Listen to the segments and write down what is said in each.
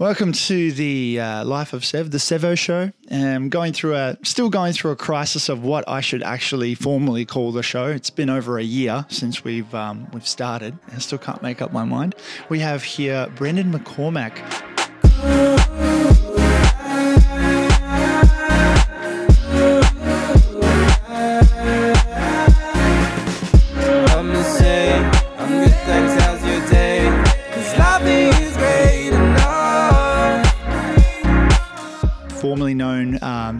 Welcome to the uh, Life of Sev, the Sevo Show. Um, going through a, still going through a crisis of what I should actually formally call the show. It's been over a year since we've um, we've started. I still can't make up my mind. We have here Brendon McCormack.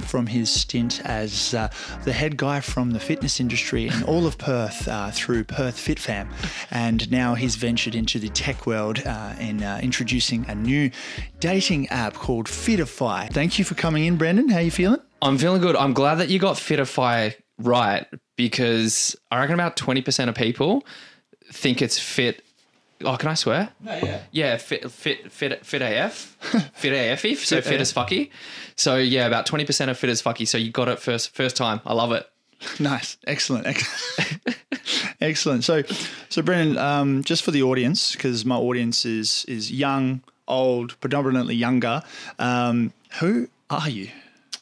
From his stint as uh, the head guy from the fitness industry in all of Perth uh, through Perth FitFam. And now he's ventured into the tech world uh, in uh, introducing a new dating app called Fitify. Thank you for coming in, Brendon. How are you feeling? I'm feeling good. I'm glad that you got Fitify right because I reckon about 20% of people think it's fit. Oh, can I swear? No, yeah. Yeah, fit, fit, fit, fit AF, fit AF, so fit as fucky. So yeah, about 20% of fit as fucky. So you got it first, first time. I love it. Nice, excellent, excellent. So, so Brendon, um, just for the audience, because my audience is is young, old, predominantly younger. Um, who are you?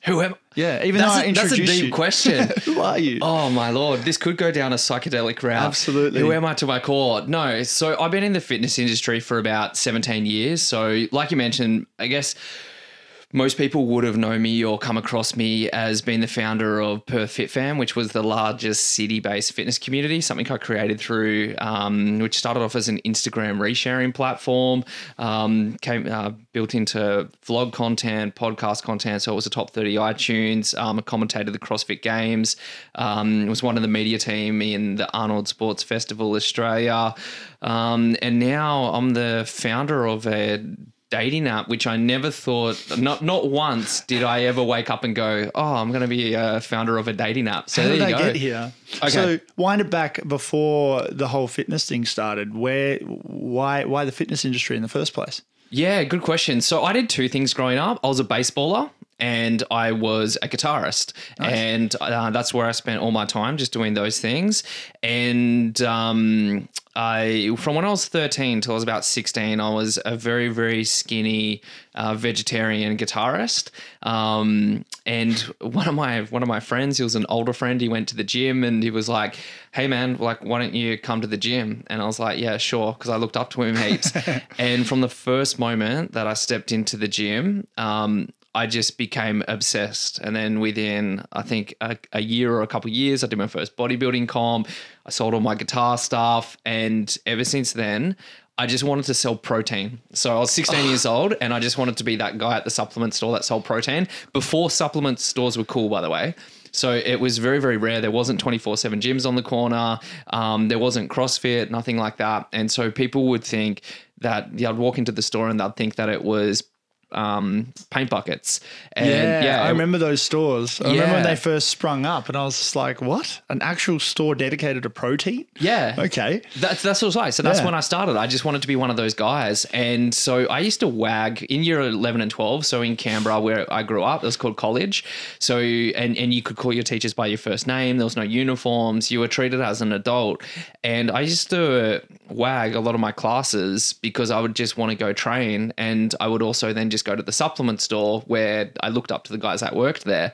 Who am? Yeah, even That's though I a, that's a introduced deep you. question. Who are you? Oh my lord, this could go down a psychedelic route. Absolutely. Who am I to my core? No, so I've been in the fitness industry for about 17 years. So, like you mentioned, I guess most people would have known me or come across me as being the founder of Perth Fit Fam, which was the largest city-based fitness community. Something I created through, um, which started off as an Instagram resharing platform, um, came uh, built into vlog content, podcast content. So it was a top 30 iTunes. Um, I commentated the CrossFit Games. Um, was one of the media team in the Arnold Sports Festival Australia, um, and now I'm the founder of a dating app, which I never thought, not not once did I ever wake up and go, oh, I'm going to be a founder of a dating app. So How there did you I go. get here? Okay. So wind it back before the whole fitness thing started. Where, why, why the fitness industry in the first place? Yeah, good question. So I did two things growing up. I was a baseballer and I was a guitarist, and uh, that's where I spent all my time just doing those things. And um, I, from when I was thirteen till I was about sixteen, I was a very very skinny uh, vegetarian guitarist. Um, and one of my one of my friends, he was an older friend. He went to the gym and he was like, "Hey man, like, why don't you come to the gym?" And I was like, "Yeah, sure," because I looked up to him heaps. and from the first moment that I stepped into the gym, um, I just became obsessed. And then within, I think, a, a year or a couple of years, I did my first bodybuilding comp. I sold all my guitar stuff. And ever since then, I just wanted to sell protein. So I was 16 years old and I just wanted to be that guy at the supplement store that sold protein before supplement stores were cool, by the way. So it was very, very rare. There wasn't 24 7 gyms on the corner. Um, there wasn't CrossFit, nothing like that. And so people would think that yeah, I'd walk into the store and they'd think that it was um, paint buckets. And yeah, I remember those stores. I remember when they first sprung up, and I was just like, "What? An actual store dedicated to protein?" Yeah. Okay. That's that's what it was like. So that's Yeah. when I started. I just wanted to be one of those guys. And so I used to wag in year eleven and twelve. So in Canberra, where I grew up, it was called college. So and and you could call your teachers by your first name. There was no uniforms. You were treated as an adult. And I used to wag a lot of my classes because I would just want to go train, and I would also then just go to the supplement store where I looked up to the guys that worked there.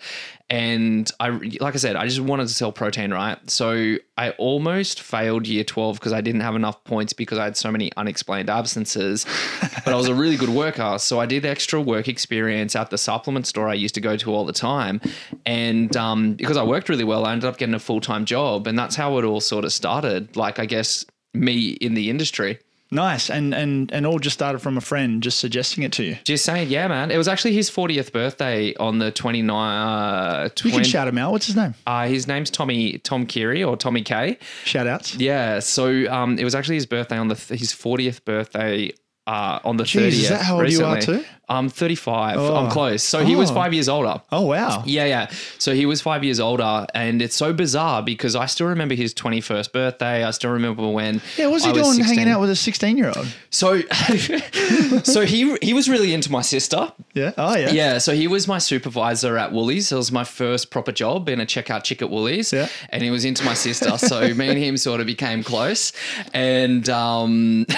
And I, like I said, I just wanted to sell protein, right? So I almost failed year 12 because I didn't have enough points because I had so many unexplained absences. but I was a really good worker. So I did extra work experience at the supplement store I used to go to all the time. And um, because I worked really well, I ended up getting a full time job. And that's how it all sort of started. Like, I guess, me in the industry. Nice, and and and all just started from a friend just suggesting it to you. Just saying, yeah, man. It was actually his 40th birthday on the 29th. Uh, You 20, can shout him out. What's his name? uh, his name's Tommy Tom Keary or Tommy K. Shout outs. Yeah, so um, it was actually his birthday on the his 40th birthday uh, on the Jeez, 30th. is that how old you are too? I'm 35. Oh. I'm close. So he was Oh. five years older. Oh wow. Yeah, yeah. So he was five years older, and it's so bizarre because I still remember his 21st birthday. I still remember when. Yeah, what's he I was doing 16. hanging out with a 16 year old? So, so he he was really into my sister. Yeah. Oh yeah. Yeah, so he was my supervisor at Woolies. It was my first proper job being a checkout chick at Woolies. Yeah. And he was into my sister. So me and him sort of became close. And um,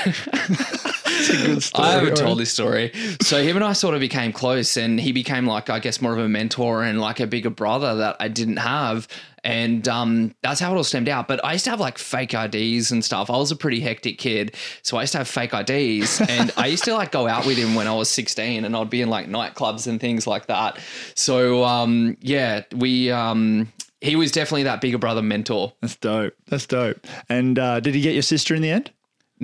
It's a good story. I haven't All told this story. So him him and I sort of became close, and he became like I guess more of a mentor and like a bigger brother that I didn't have. And um, that's how it all stemmed out. But I used to have like fake IDs and stuff. I was a pretty hectic kid. So I used to have fake IDs. and I used to like go out with him when I was 16 and I'd be in like nightclubs and things like that. So um, yeah, we. Um, he was definitely that bigger brother mentor. That's dope. That's dope. And uh, did he get your sister in the end?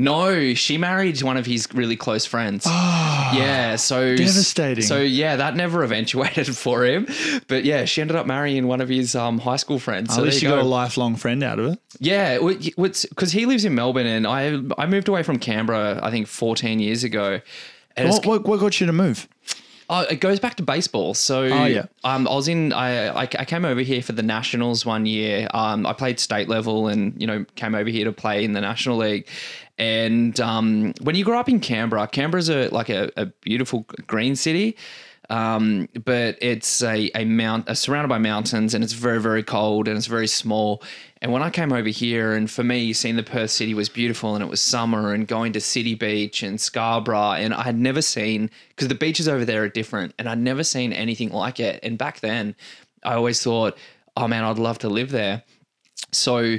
No, she married one of his really close friends. yeah, so Devastating. So yeah, that never eventuated for him. But yeah, she ended up marrying one of his um, high school friends. At so least you there got a lifelong friend out of it. Yeah, because he lives in Melbourne, and I I moved away from Canberra. I think 14 years ago. What, what, what got you to move? Oh, it goes back to baseball. So, Oh, yeah. um, I was in. I, I I came over here for the nationals one year. Um, I played state level, and you know, came over here to play in the national league. And um, when you grow up in Canberra, Canberra's a like a, a beautiful green city. Um, but it's a, a mount uh, surrounded by mountains and it's very, very cold and it's very small. And when I came over here, and for me, seeing the Perth city was beautiful and it was summer and going to City Beach and Scarborough. And I had never seen, because the beaches over there are different, and I'd never seen anything like it. And back then, I always thought, oh man, I'd love to live there. So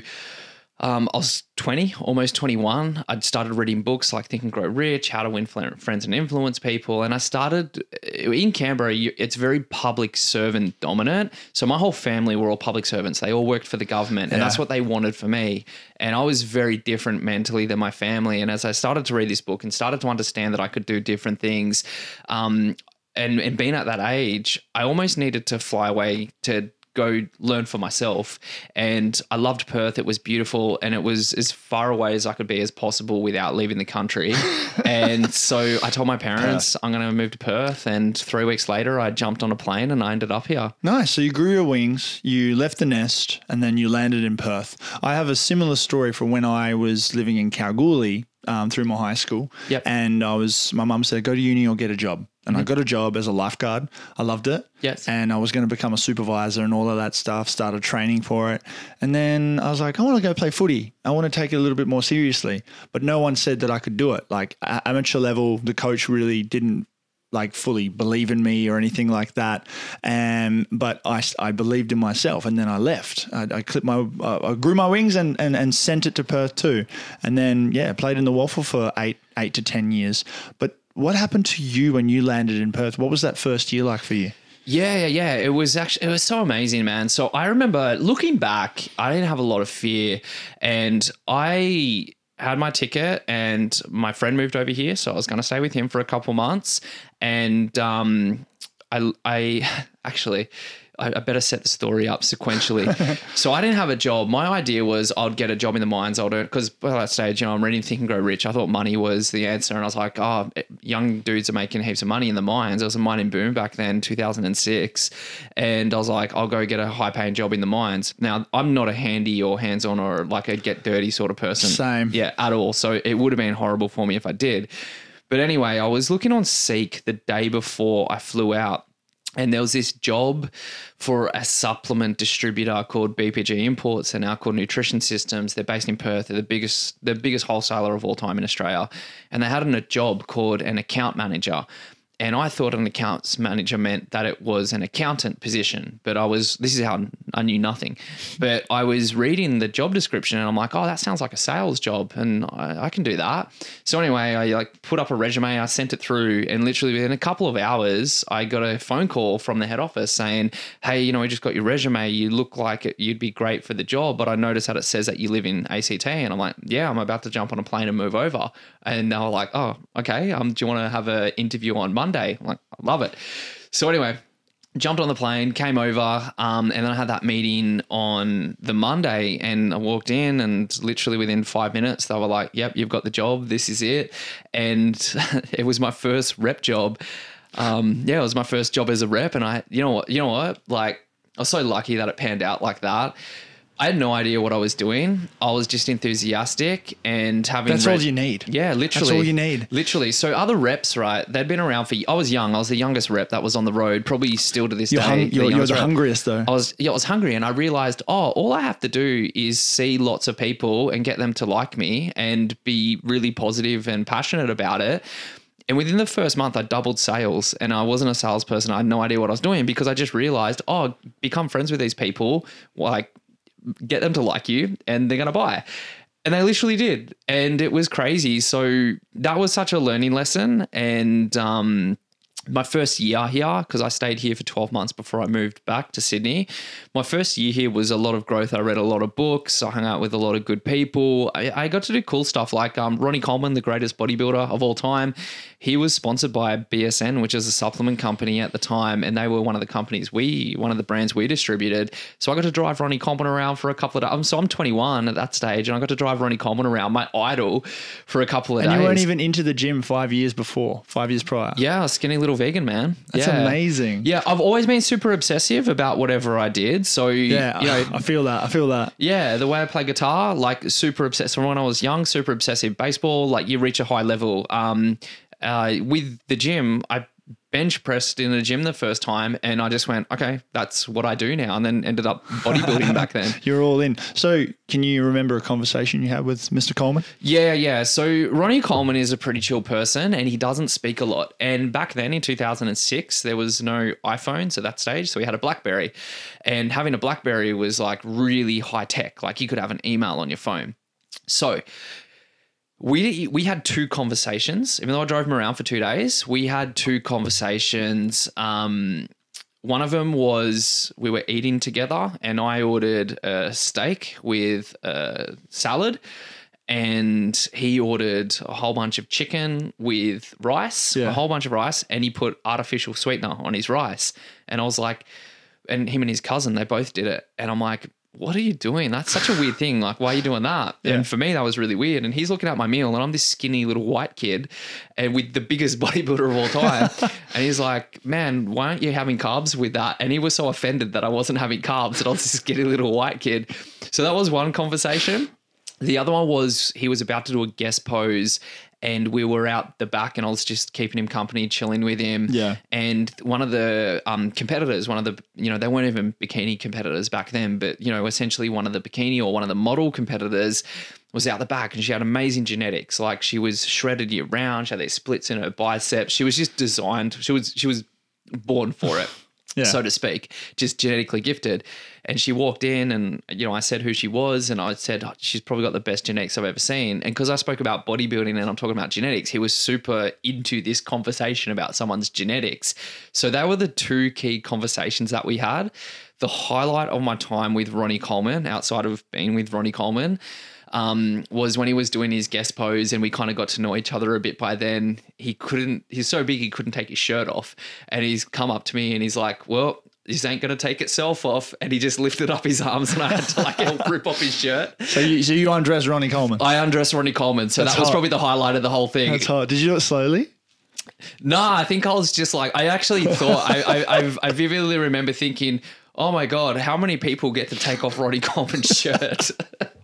um, I was 20, almost 21. I'd started reading books like Think and Grow Rich, How to Win Friends and Influence People. And I started in Canberra, it's very public servant dominant. So my whole family were all public servants. They all worked for the government, and Yeah. that's what they wanted for me. And I was very different mentally than my family. And as I started to read this book and started to understand that I could do different things, um, and, and being at that age, I almost needed to fly away to go learn for myself. And I loved Perth. It was beautiful and it was as far away as I could be as possible without leaving the country. and so I told my parents, I'm going to move to Perth. And three weeks later, I jumped on a plane and I ended up here. Nice. So you grew your wings, you left the nest, and then you landed in Perth. I have a similar story from when I was living in Kalgoorlie um, through my high school. Yep. And I was, my mum said, go to uni or get a job. And I got a job as a lifeguard. I loved it. Yes. And I was going to become a supervisor and all of that stuff, started training for it. And then I was like, I want to go play footy. I want to take it a little bit more seriously. But no one said that I could do it. Like amateur level, the coach really didn't like fully believe in me or anything like that. Um, but I, I believed in myself and then I left. I, I clipped my, uh, I grew my wings and, and, and sent it to Perth too. And then, yeah, played in the WAFL for eight, eight to 10 years. But what happened to you when you landed in Perth? What was that first year like for you? Yeah, yeah, yeah. It was actually it was so amazing, man. So I remember looking back, I didn't have a lot of fear, and I had my ticket, and my friend moved over here, so I was going to stay with him for a couple months, and um, I I actually. I I better set the story up sequentially. so I didn't have a job. My idea was I'd get a job in the mines. I'll do because by that stage, you know, I'm reading Think and Grow Rich. I thought money was the answer, and I was like, oh, eh, young dudes are making heaps of money in the mines. There was a mining boom back then, 2006, and I was like, I'll go get a high paying job in the mines. Now I'm not a handy or hands on or like a get dirty sort of person. Same. Yeah, at all. So it would have been horrible for me if I did. But anyway, I was looking on Seek the day before I flew out and there was this job for a supplement distributor called BPG Imports. They're now called Nutrition Systems. They're based in Perth. They're the biggest, the biggest wholesaler of all time in Australia. And they had a job called an account manager. And I thought an accounts manager meant that it was an accountant position, but I was, this is how I knew nothing. But I was reading the job description and I'm like, oh, that sounds like a sales job and I, I can do that. So anyway, I like put up a resume, I sent it through, and literally within a couple of hours, I got a phone call from the head office saying, hey, you know, we just got your resume. You look like it, you'd be great for the job, but I noticed that it says that you live in ACT. And I'm like, yeah, I'm about to jump on a plane and move over. And they were like, oh, okay. Um, do you want to have an interview on Monday? I'm like, I love it. So anyway, jumped on the plane, came over, um, and then I had that meeting on the Monday. And I walked in, and literally within five minutes, they were like, "Yep, you've got the job. This is it." And it was my first rep job. Um, yeah, it was my first job as a rep, and I, you know what, you know what, like I was so lucky that it panned out like that. I had no idea what I was doing. I was just enthusiastic and having. That's all you need. Yeah, literally. That's all you need. Literally. So other reps, right? They'd been around for. I was young. I was the youngest rep that was on the road. Probably still to this You're, day. hung- the you're, you're the hungriest though. I was yeah, I was hungry and I realized, oh, all I have to do is see lots of people and get them to like me and be really positive and passionate about it. and within the first month, I doubled sales, and I wasn't a salesperson. I had no idea what I was doing because I just realized, oh, become friends with these people, like get them to like you, and they're gonna buy. And they literally did, and it was crazy. So that was such a learning lesson, and um, my first year here, because I stayed here for 12 months before I moved back to Sydney. My first year here was a lot of growth. I read a lot of books. I hung out with a lot of good people. I, I got to do cool stuff like um, Ronnie Coleman, the greatest bodybuilder of all time. He was sponsored by BSN, which is a supplement company at the time, and they were one of the companies we, one of the brands we distributed. So I got to drive Ronnie Coleman around for a couple of days. So I'm 21 at that stage, and I got to drive Ronnie Coleman around, my idol, for a couple of And days. And you weren't even into the gym five years before, five years prior. Yeah, skinny little vegan man. That's Yeah. amazing. Yeah, I've always been super obsessive about whatever I did. So Yeah, you know, I feel that. I feel that. yeah, the way I play guitar, like super obsessed. From when I was young, super obsessive. Baseball, like you reach a high level. Um, uh, with the gym, I bench pressed in a gym the first time, and I just went, okay, that's what I do now, and then ended up bodybuilding back then. You're all in. So, can you remember a conversation you had with Mr. Coleman? Yeah, yeah. So Ronnie Coleman is a pretty chill person and he doesn't speak a lot. And back then in 2006, there was no iPhones at that stage. So we had a Blackberry. And having a Blackberry was like really high tech. Like you could have an email on your phone. So we we had two conversations. Even though I drove him around for two days, we had two conversations. Um, one of them was we were eating together, and I ordered a steak with a salad, and he ordered a whole bunch of chicken with rice, Yeah. a whole bunch of rice, and he put artificial sweetener on his rice. And I was like, and him and his cousin, they both did it, and I'm like. What are you doing? That's such a weird thing. Like, why are you doing that? Yeah. And for me, that was really weird. And he's looking at my meal, and I'm this skinny little white kid, and with the biggest bodybuilder of all time. and he's like, "Man, why aren't you having carbs with that?" And he was so offended that I wasn't having carbs, that I was this skinny little white kid. So that was one conversation. The other one was he was about to do a guest pose, and we were out the back, and I was just keeping him company, chilling with him. Yeah. And one of the um, competitors, one of the, you know, they weren't even bikini competitors back then, but, you know, essentially one of the bikini or one of the model competitors was out the back and she had amazing genetics. Like she was shredded year round. She had these splits in her biceps. She was just designed. She was, she was born for it. Yeah. So to speak, just genetically gifted. And she walked in, and you know, I said who she was, and I said "Oh, she's probably got the best genetics I've ever seen. And because I spoke about bodybuilding and I'm talking about genetics, he was super into this conversation about someone's genetics. So they were the two key conversations that we had. The highlight of my time with Ronnie Coleman, outside of being with Ronnie Coleman, um, was when he was doing his guest pose and we kind of got to know each other a bit by then. He couldn't, he's so big he couldn't take his shirt off. And he's come up to me and he's like, Well, this ain't gonna take itself off. And he just lifted up his arms and I had to like help rip off his shirt. So you, so you undressed Ronnie Coleman. I undressed Ronnie Coleman. So That's that was hot. probably the highlight of the whole thing. That's hard. Did you do it slowly? No, I think I was just like, I actually thought, I, I, I vividly remember thinking, oh my God, how many people get to take off Ronnie Coleman's shirt?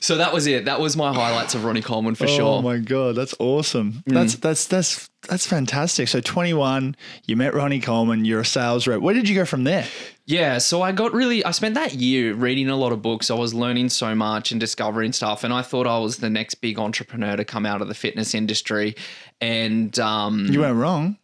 so that was it. That was my highlights of Ronnie Coleman for Oh sure. Oh my god, that's awesome. That's that's that's that's fantastic. So 21, you met Ronnie Coleman. You're a sales rep. Where did you go from there? Yeah, so I got really I spent that year reading a lot of books. I was learning so much and discovering stuff and I thought I was the next big entrepreneur to come out of the fitness industry and um You weren't wrong.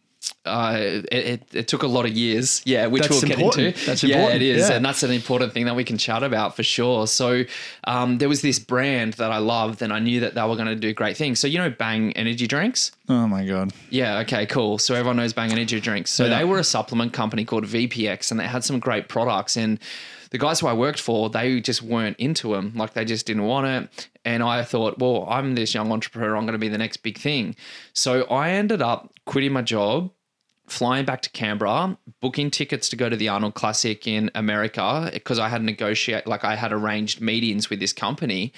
Uh, it, it, it took a lot of years, yeah, which That's we'll get important. into. That's yeah, important. it is, Yeah. and that's an important thing that we can chat about for sure. So, um, there was this brand that I loved, and I knew that they were going to do great things. So, you know, Bang energy drinks. Oh my god. Yeah, okay, cool. So everyone knows Bang Energy drinks. So Yeah. they were a supplement company called VPX and they had some great products. And the guys who I worked for, they just weren't into them. Like they just didn't want it. And I thought, well, I'm this young entrepreneur. I'm going to be the next big thing. So I ended up quitting my job, flying back to Canberra, booking tickets to go to the Arnold Classic in America because I had negotiate like I had arranged meetings with this company,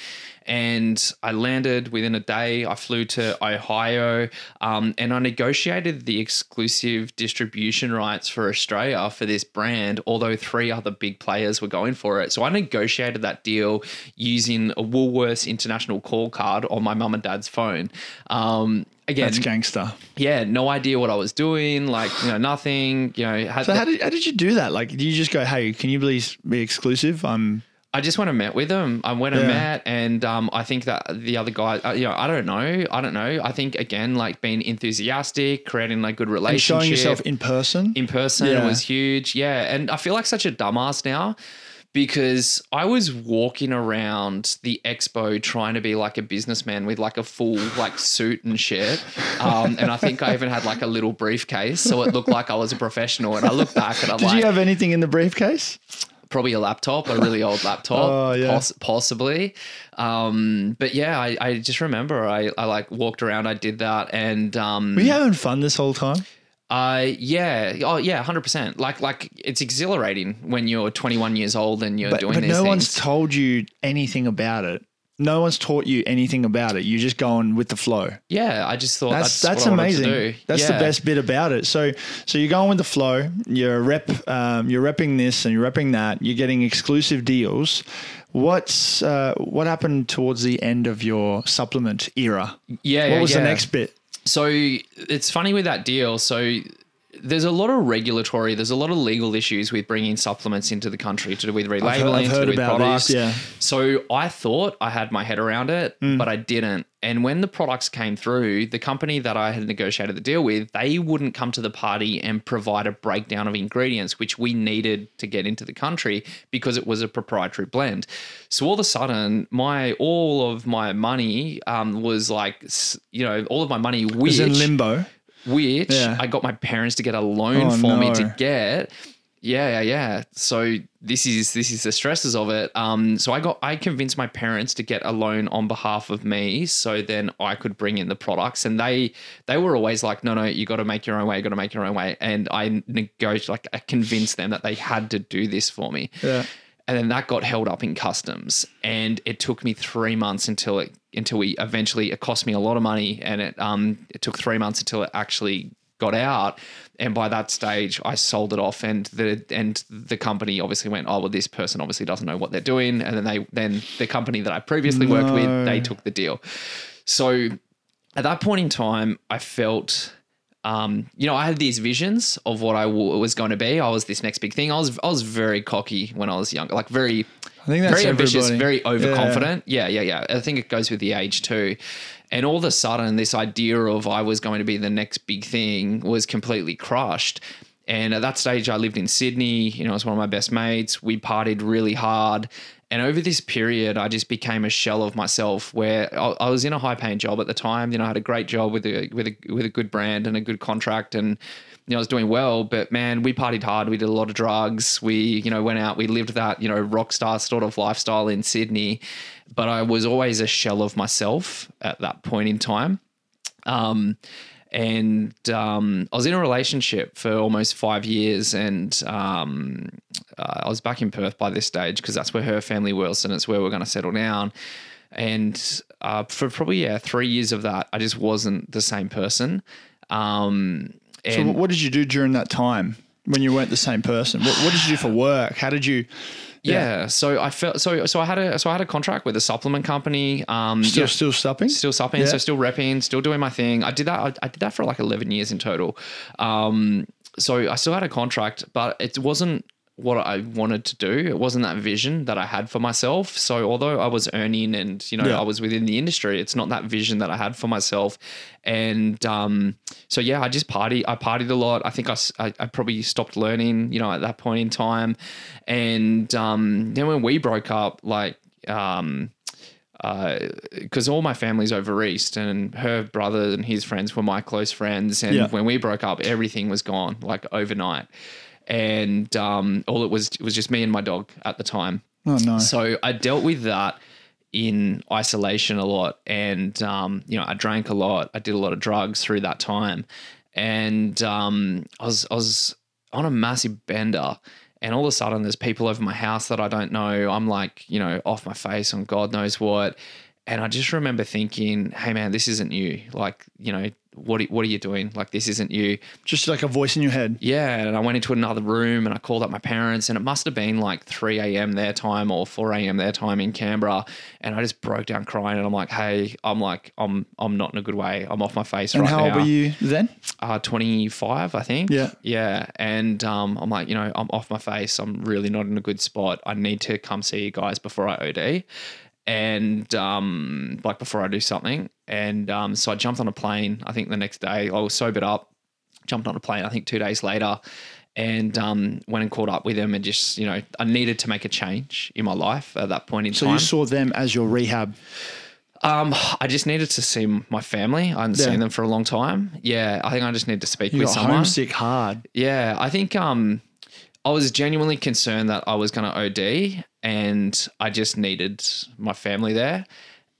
and I landed within a day. I flew to Ohio, um, and I negotiated the exclusive distribution rights for Australia for this brand. Although three other big players were going for it, so I negotiated that deal using a Woolworths international call card on my mum and dad's phone. Um, again, That's gangster. yeah, no idea what I was doing, like you know, nothing. You know, had So how did how did you do that? Like, did you just go, "Hey, can you please be exclusive?" I'm I just went and met with them. I went Yeah. and met, and um, I think that the other guy, uh, you know, I don't know, I don't know. I think again, like being enthusiastic, creating like good relationship, And showing yourself in person. in person Yeah. was huge. Yeah, and I feel like such a dumbass now because I was walking around the expo trying to be like a businessman with like a full like suit and shit. Um, and I think I even had like a little briefcase, so it looked like I was a professional. And I look back and I'm Did like, you have anything in the briefcase? probably a laptop, a really old laptop, Oh, yeah. poss- possibly. Um, but yeah, I, I just remember I, I like walked around, I did that, and um, Were you having fun this whole time? I yeah, oh yeah, hundred percent. Like like it's exhilarating when you're 21 years old and you're But, doing but no things. one's told you anything about it. No one's taught you anything about it. You're just going with the flow. yeah, I just thought That's that's that's, what I to amazing. That's the best bit about it. So so you're going with the flow. You're rep. Um, you're repping this and you're repping that. You're getting exclusive deals. What's uh, what happened towards the end of your supplement era? Yeah, What yeah, was the next bit? So it's funny with that deal. So there's a lot of regulatory, there's a lot of legal issues with bringing supplements into the country to do with relabeling, I've heard, I've to do with about products. these. Yeah, So I thought I had my head around it, Mm. but I didn't. And when the products came through, the company that I had negotiated the deal with, they wouldn't come to the party and provide a breakdown of ingredients, which we needed to get into the country because it was a proprietary blend. So all of a sudden, my all of my money um, was like, you know, all of my money, which was in limbo. Which Yeah. I got my parents to get a loan Oh, for me to get. Yeah, yeah, yeah. So this is this is the stresses of it. Um, so I got I convinced my parents to get a loan on behalf of me, so then I could bring in the products, and they they were always like, no, no, you got to make your own way, you got to make your own way, and I negotiated like I convinced them that they had to do this for me. Yeah. And then that got held up in customs, and it took me three months until it until we eventually it cost me a lot of money, and it um it took three months until it actually got out. And by that stage, I sold it off, and the and the company obviously went, oh well, this person obviously doesn't know what they're doing, and then they then the company that I previously worked with, they took the deal. So at that point in time, I felt. Um, you know, I had these visions of what I w- was going to be. I was this next big thing. I was, I was very cocky when I was younger, like very, I think that's very ambitious, very overconfident. Yeah. yeah, yeah, I think it goes with the age too. And all of a sudden, this idea of I was going to be the next big thing was completely crushed. And at that stage, I lived in Sydney. You know, I was one of my best mates. We partied really hard. And over this period, I just became a shell of myself. Where I, I was in a high-paying job at the time. You know, I had a great job with a with a with a good brand and a good contract, and you know, I was doing well. But man, we partied hard. We did a lot of drugs. We you know went out. We lived that you know rock star sort of lifestyle in Sydney. But I was always a shell of myself at that point in time. Um, and um, I was in a relationship for almost five years, and um, uh, I was back in Perth by this stage because that's where her family was, and it's where we're going to settle down. And uh, for probably yeah three years of that, I just wasn't the same person. Um, So what did you do during that time when you weren't the same person? What, what did you do for work? How did you? yeah, so I felt so so I had a so I had a contract with a supplement company. Um, Still, know, still supping? still supping, Yeah. so still repping, still doing my thing. I did that. I, I did that for like eleven years in total. Um, so I still had a contract, but it wasn't what I wanted to do. It wasn't that vision that I had for myself. So although I was earning and you know Yeah. I was within the industry, it's not that vision that I had for myself. And um, so yeah, I just party. I partied a lot. I think I I probably stopped learning. You know, at that point in time, and um, then when we broke up, like. Um, because all my family's over east, and her brother and his friends were my close friends. And Yeah. when we broke up, everything was gone like overnight, and um, all it was it was just me and my dog at the time. Oh no. So I dealt with that in isolation a lot, and um, you know I drank a lot. I did a lot of drugs through that time, and um, I was I was on a massive bender. And all of a sudden, there's people over my house that I don't know. I'm like, you know, off my face on God knows what. And I just remember thinking, hey, man, this isn't you. Like, you know, what are, what are you doing? Like this isn't you. Just like a voice in your head. Yeah, and I went into another room and I called up my parents, and it must have been like 3 a.m. their time or 4 a.m. their time in Canberra, and I just broke down crying, and I'm like, hey, I'm like, I'm I'm not in a good way. I'm off my face And right how now. old were you then? Uh, 25, I think. Yeah. Yeah, and um, I'm like, you know, I'm off my face. I'm really not in a good spot. I need to come see you guys before I OD, and um, like before I do something. And um, so I jumped on a plane. I think the next day I was sobered up. Jumped on a plane. I think two days later, and um, went and caught up with them. And just you know, I needed to make a change in my life at that point in So time. So you saw them as your rehab. Um, I just needed to see my family. I hadn't Yeah. seen them for a long time. Yeah, I think I just need to speak You with got someone. homesick hard. Yeah, I think um, I was genuinely concerned that I was going to OD, and I just needed my family there.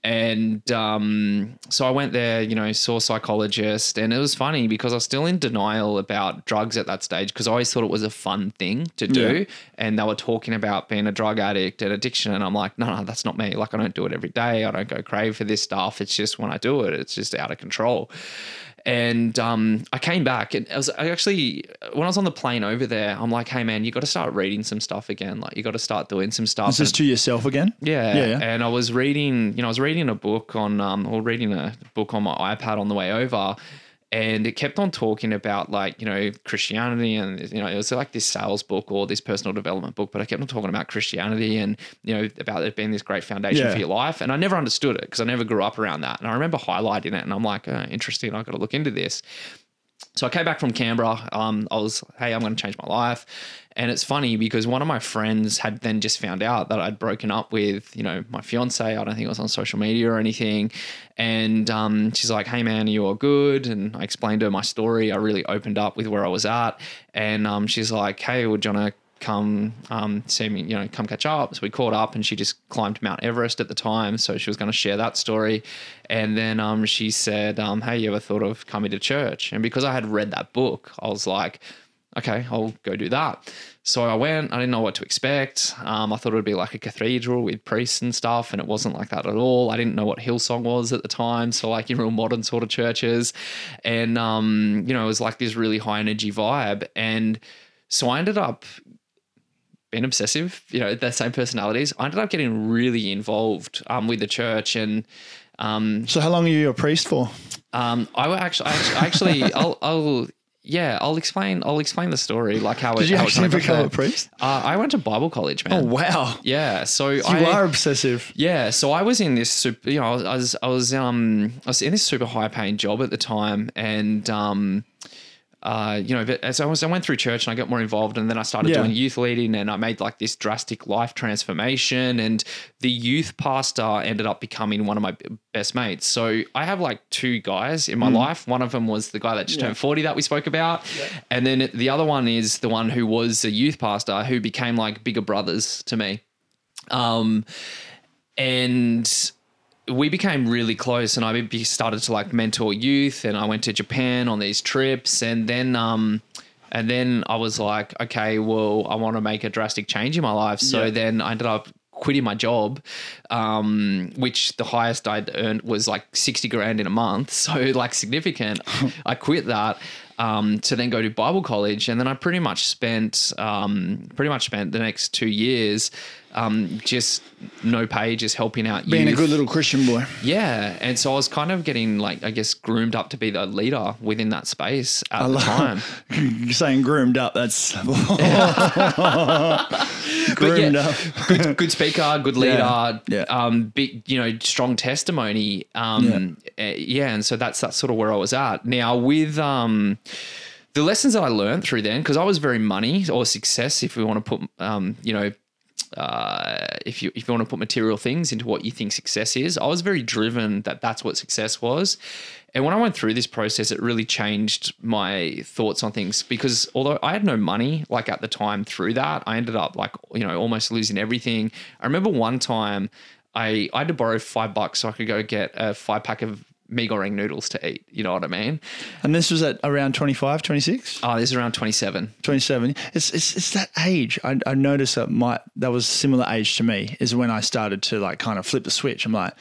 And um, so I went there, you know, saw a psychologist, and it was funny because I was still in denial about drugs at that stage because I always thought it was a fun thing to do. Yeah. And they were talking about being a drug addict and addiction, and I'm like, no, no, that's not me. Like I don't do it every day. I don't go crave for this stuff. It's just when I do it, it's just out of control and um, I came back and I was I actually when I was on the plane over there, I'm like, hey man, you got to start reading some stuff again. Like you got to start doing some stuff. This is And- to yourself again. yeah, Yeah, yeah. And I was reading, you know, I was reading a book on, um, or reading a book on my iPad on the way over, and it kept on talking about like, you know, Christianity, and you know, it was like this sales book or this personal development book, but I kept on talking about Christianity and you know about it being this great foundation Yeah. for your life, and I never understood it because I never grew up around that, and I remember highlighting it, and I'm like, oh, interesting, i've got to look into this. So I came back from Canberra. Um, I was, hey, I'm going to change my life. And it's funny because one of my friends had then just found out that I'd broken up with, you know, my fiance. I don't think it was on social media or anything. And um, she's like, hey, man, are you all good? And I explained to her my story. I really opened up with where I was at. And um, she's like, hey, would you want to come um, see me, you know, come catch up. So we caught up and she just climbed Mount Everest at the time. So she was going to share that story. And then um, she said, um, Hey, you ever thought of coming to church? And because I had read that book, I was like, Okay, I'll go do that. So I went, I didn't know what to expect. Um, I thought it would be like a cathedral with priests and stuff, and it wasn't like that at all. I didn't know what Hillsong was at the time. So, like, in real modern sort of churches. And, um, you know, it was like this really high energy vibe. And so I ended up being obsessive, you know, the same personalities. I ended up getting really involved um, with the church, and um, So how long are you a priest for? um, I actually, I actually, actually I'll, I'll, yeah, I'll explain, I'll explain the story, like how it. Did you how actually become a priest? Uh, I went to Bible college, man. Oh wow. Yeah, so You I, are obsessive. yeah, so I was in this super, you know, I was, I was, um, I was in this super high paying job at the time, and um, uh, you know, but as I was, I went through church and I got more involved, and then I started Yeah. doing youth leading, and I made like this drastic life transformation, and the youth pastor ended up becoming one of my best mates. So I have like two guys in my life. One of them was the guy that just Mm. Yeah. turned forty that we spoke about, and then the other one is the one who was a youth pastor who became like bigger brothers to me. Um, and we became really close and I started to like mentor youth and I went to Japan on these trips and then um and then I was like okay well I want to make a drastic change in my life. So Yeah. then I ended up quitting my job um which the highest I'd earned was like 60 grand in a month. So like significant. I quit that um, to then go to Bible college, and then I pretty much spent um, pretty much spent the next two years um, just no pay, just helping out Being a good little Christian boy. Yeah, and so I was kind of getting like I guess groomed up to be the leader within that space at the love- time. Saying groomed up. That's groomed yeah, up. good, good speaker, good leader, Yeah, yeah. um, big, you know, strong testimony. Um, yeah. yeah, and so that's that's sort of where I was at. Now with um, the lessons that I learned through then, because I was very money or success, if we want to put, um, you know. Uh, if you if you want to put material things into what you think success is, I was very driven that that's what success was. And when I went through this process, it really changed my thoughts on things because although I had no money, like at the time through that, I ended up like, you know, almost losing everything. I remember one time I, I had to borrow five bucks so I could go get a five pack of mee goreng noodles to eat. You know what I mean? And this was at around 25, 26, Oh, this is around 27. 27. It's, it's, it's that age. I, I noticed that my, that was similar age to me is when I started to like kind of flip the switch. I'm like,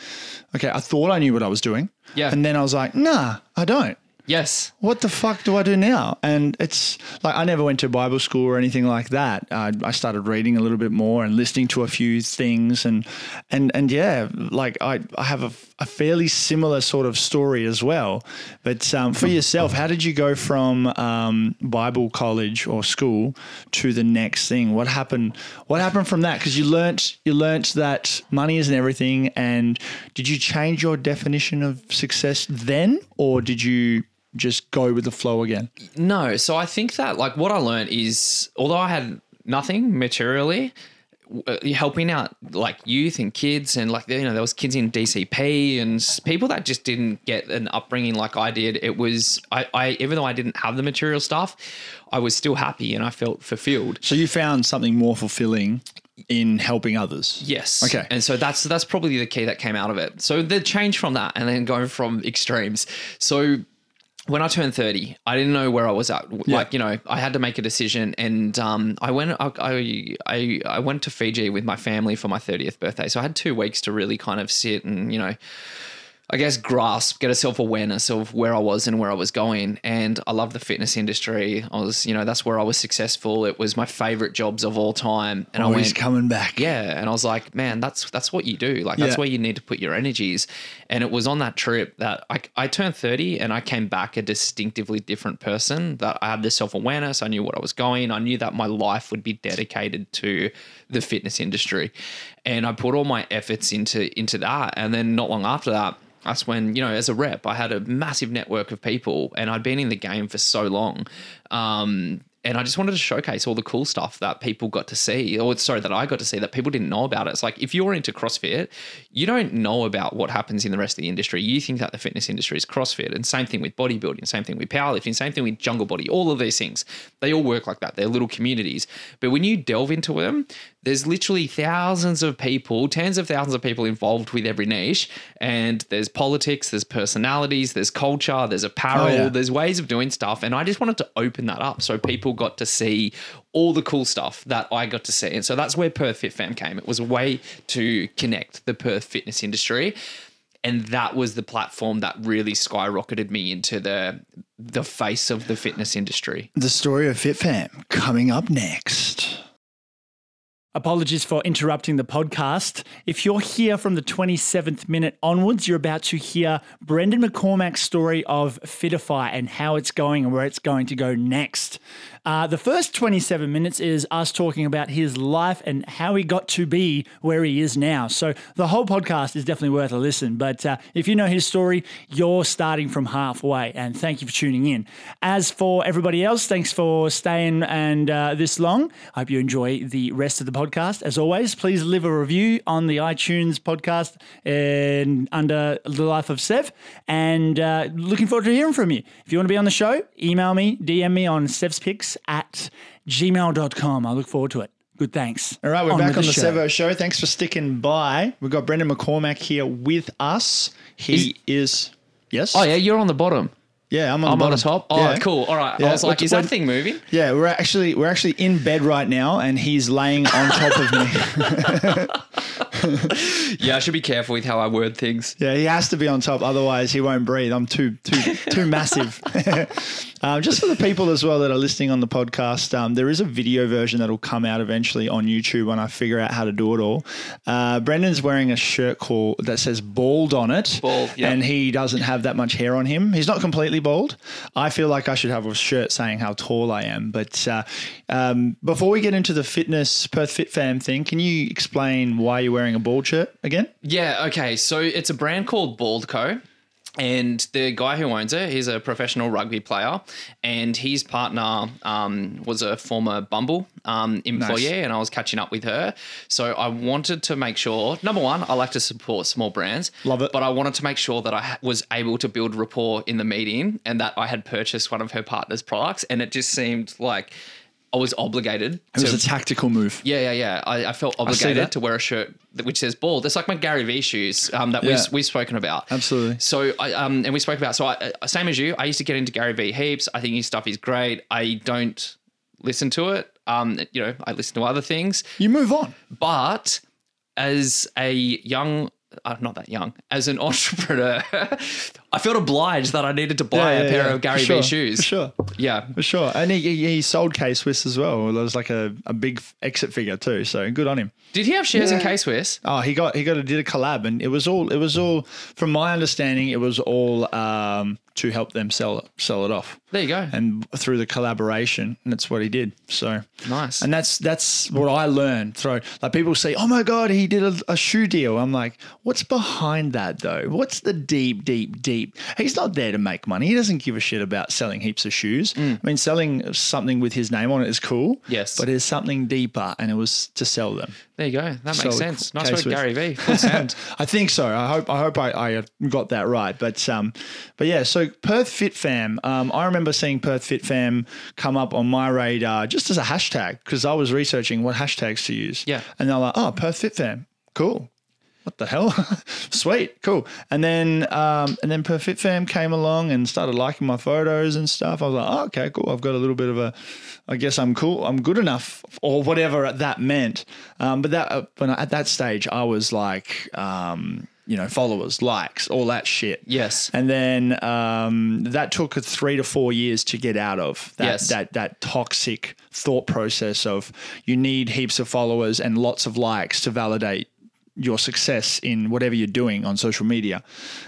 okay, I thought I knew what I was doing. Yeah. And then I was like, nah, I don't. Yes. what the fuck do I do now? And it's like I never went to Bible school or anything like that. I, I started reading a little bit more and listening to a few things, and and and yeah, like I, I have a, a fairly similar sort of story as well. But um, for yourself, how did you go from um, Bible college or school to the next thing? What happened? What happened from that? Because you learnt you learnt that money isn't everything, and did you change your definition of success then, or did you just go with the flow again? No. So I think that like what I learned is although I had nothing materially, uh, helping out like youth and kids and like you know there was kids in DCP and people that just didn't get an upbringing like I did. It was I, I even though I didn't have the material stuff, I was still happy and I felt fulfilled. So you found something more fulfilling in helping others. Yes. Okay. And so that's that's probably the key that came out of it. So the change from that and then going from extremes. So when I turned 30, I didn't know where I was at. Like, you know, I had to make a decision and um, I went I, I I went to Fiji with my family for my 30th birthday. So I had 2 weeks to really kind of sit and, you know, I guess grasp, get a self awareness of where I was and where I was going. And I love the fitness industry. I was, you know, that's where I was successful. It was my favorite jobs of all time. And I Always went, coming back. yeah, and I was like, man, that's that's what you do. Like that's Yeah. where you need to put your energies. And it was on that trip that I, I turned 30 and I came back a distinctively different person. That I had this self awareness. I knew what I was going. I knew that my life would be dedicated to the fitness industry, and I put all my efforts into into that. And then not long after that. That's when, you know, as a rep, I had a massive network of people and I'd been in the game for so long. Um, and I just wanted to showcase all the cool stuff that people got to see, or sorry, that I got to see that people didn't know about. It's like if you're into CrossFit, you don't know about what happens in the rest of the industry. You think that the fitness industry is CrossFit, and same thing with bodybuilding, same thing with powerlifting, same thing with jungle body. All of these things, they all work like that. They're little communities. But when you delve into them, there's literally thousands of people, tens of thousands of people involved with every niche, and there's politics, there's personalities, there's culture, there's apparel, Oh, yeah. there's ways of doing stuff. And I just wanted to open that up so people got to see all the cool stuff that I got to see. And so that's where Perth Fit Fam came. It was a way to connect the Perth fitness industry. And that was the platform that really skyrocketed me into the the face of the fitness industry. The story of FitFam coming up next. Apologies for interrupting the podcast. If you're here from the 27th minute onwards, you're about to hear Brendon McCormack's story of Fitify and how it's going and where it's going to go next. Uh, the first 27 minutes is us talking about his life and how he got to be where he is now. So the whole podcast is definitely worth a listen. But uh, if you know his story, you're starting from halfway. And thank you for tuning in. As for everybody else, thanks for staying and uh, this long. I hope you enjoy the rest of the podcast. As always, please leave a review on the iTunes podcast and under the life of Sev. And uh, looking forward to hearing from you. If you want to be on the show, email me, DM me on sevspicks at gmail.com. I look forward to it. Good thanks. All right, we're back with on the, show. Sevo show. Thanks for sticking by. We've got Brendon McCormack here with us. He is, yes? Oh yeah, you're on the bottom. Yeah, I'm on I'm the on the top. Oh, Yeah. cool. All right. Yeah, I was like, we're- is that thing moving? Yeah, we're actually we're actually in bed right now, and he's laying on top of me. Yeah, I should be careful with how I word things. Yeah, he has to be on top, otherwise he won't breathe. I'm too too too massive. um, just for the people as well that are listening on the podcast, um, there is a video version that'll come out eventually on YouTube when I figure out how to do it all. Uh, Brendon's wearing a shirt called that says bald on it, Bald, and he doesn't have that much hair on him. He's not completely bald. I feel like I should have a shirt saying how tall I am. But uh, um, before we get into the fitness Perth Fit Fam thing, can you explain why you're wearing a bald shirt again? Yeah, okay. So it's a brand called Bald Co. And the guy who owns it, he's a professional rugby player, and his partner um, was a former Bumble um, employee, Nice. and I was catching up with her. So I wanted to make sure, number one, I like to support small brands. Love it. But I wanted to make sure that I was able to build rapport in the meeting and that I had purchased one of her partner's products. And it just seemed like I was obligated It was a tactical move. yeah, yeah, yeah. I, I felt obligated that. to wear a shirt that, which says bald. It's like my Gary Vee shoes um, that Yeah. we've, we've spoken about. Absolutely. So, I, um, and we spoke about, so I, uh, same as you, I used to get into Gary Vee heaps. I think his stuff is great. I don't listen to it. Um, you know, I listen to other things. You move on. But as a young, uh, not that young, as an entrepreneur, I felt obliged that I needed to buy Yeah, a yeah, pair yeah. of Gary sure, Vee shoes. For sure. Yeah. For sure. And he, he, he sold K Swiss as well. It was like a, a big exit figure too. So good on him. Did he have shares in K Swiss? Oh, he got he got a, did a collab, and it was all it was all from my understanding, it was all um, to help them sell it sell it off, There you go. and through the collaboration, and that's what he did. So Nice. and that's that's what I learned. So like people say, oh my god, he did a, a shoe deal. I'm like, what's behind that though? What's the deep, deep, deep? He's not there to make money. He doesn't give a shit about selling heaps of shoes. I mean, selling something with his name on it is cool. Mm. Yes. but there's something deeper, and it was to sell them. There you go. That makes sense. Nice work, Swiss. Gary send. I think so. I hope I hope I, I got that right. But um, but yeah. So Perth Fit Fam. Um, I remember seeing Perth Fit Fam come up on my radar just as a hashtag because I was researching what hashtags to use. Yeah. And they're like, oh, Perth Fit Fam, cool. What the hell? Sweet, cool. And then um, and then Perth Fit Fam came along and started liking my photos and stuff. I was like, oh, okay, cool. I've got a little bit of a, I guess I'm cool. I'm good enough or whatever that meant. Um, but that uh, when I, at that stage, I was like, um, you know, followers, likes, all that shit. Yes. And then um, that took three to four years to get out of that, Yes. that that toxic thought process of you need heaps of followers and lots of likes to validate your success in whatever you're doing on social media.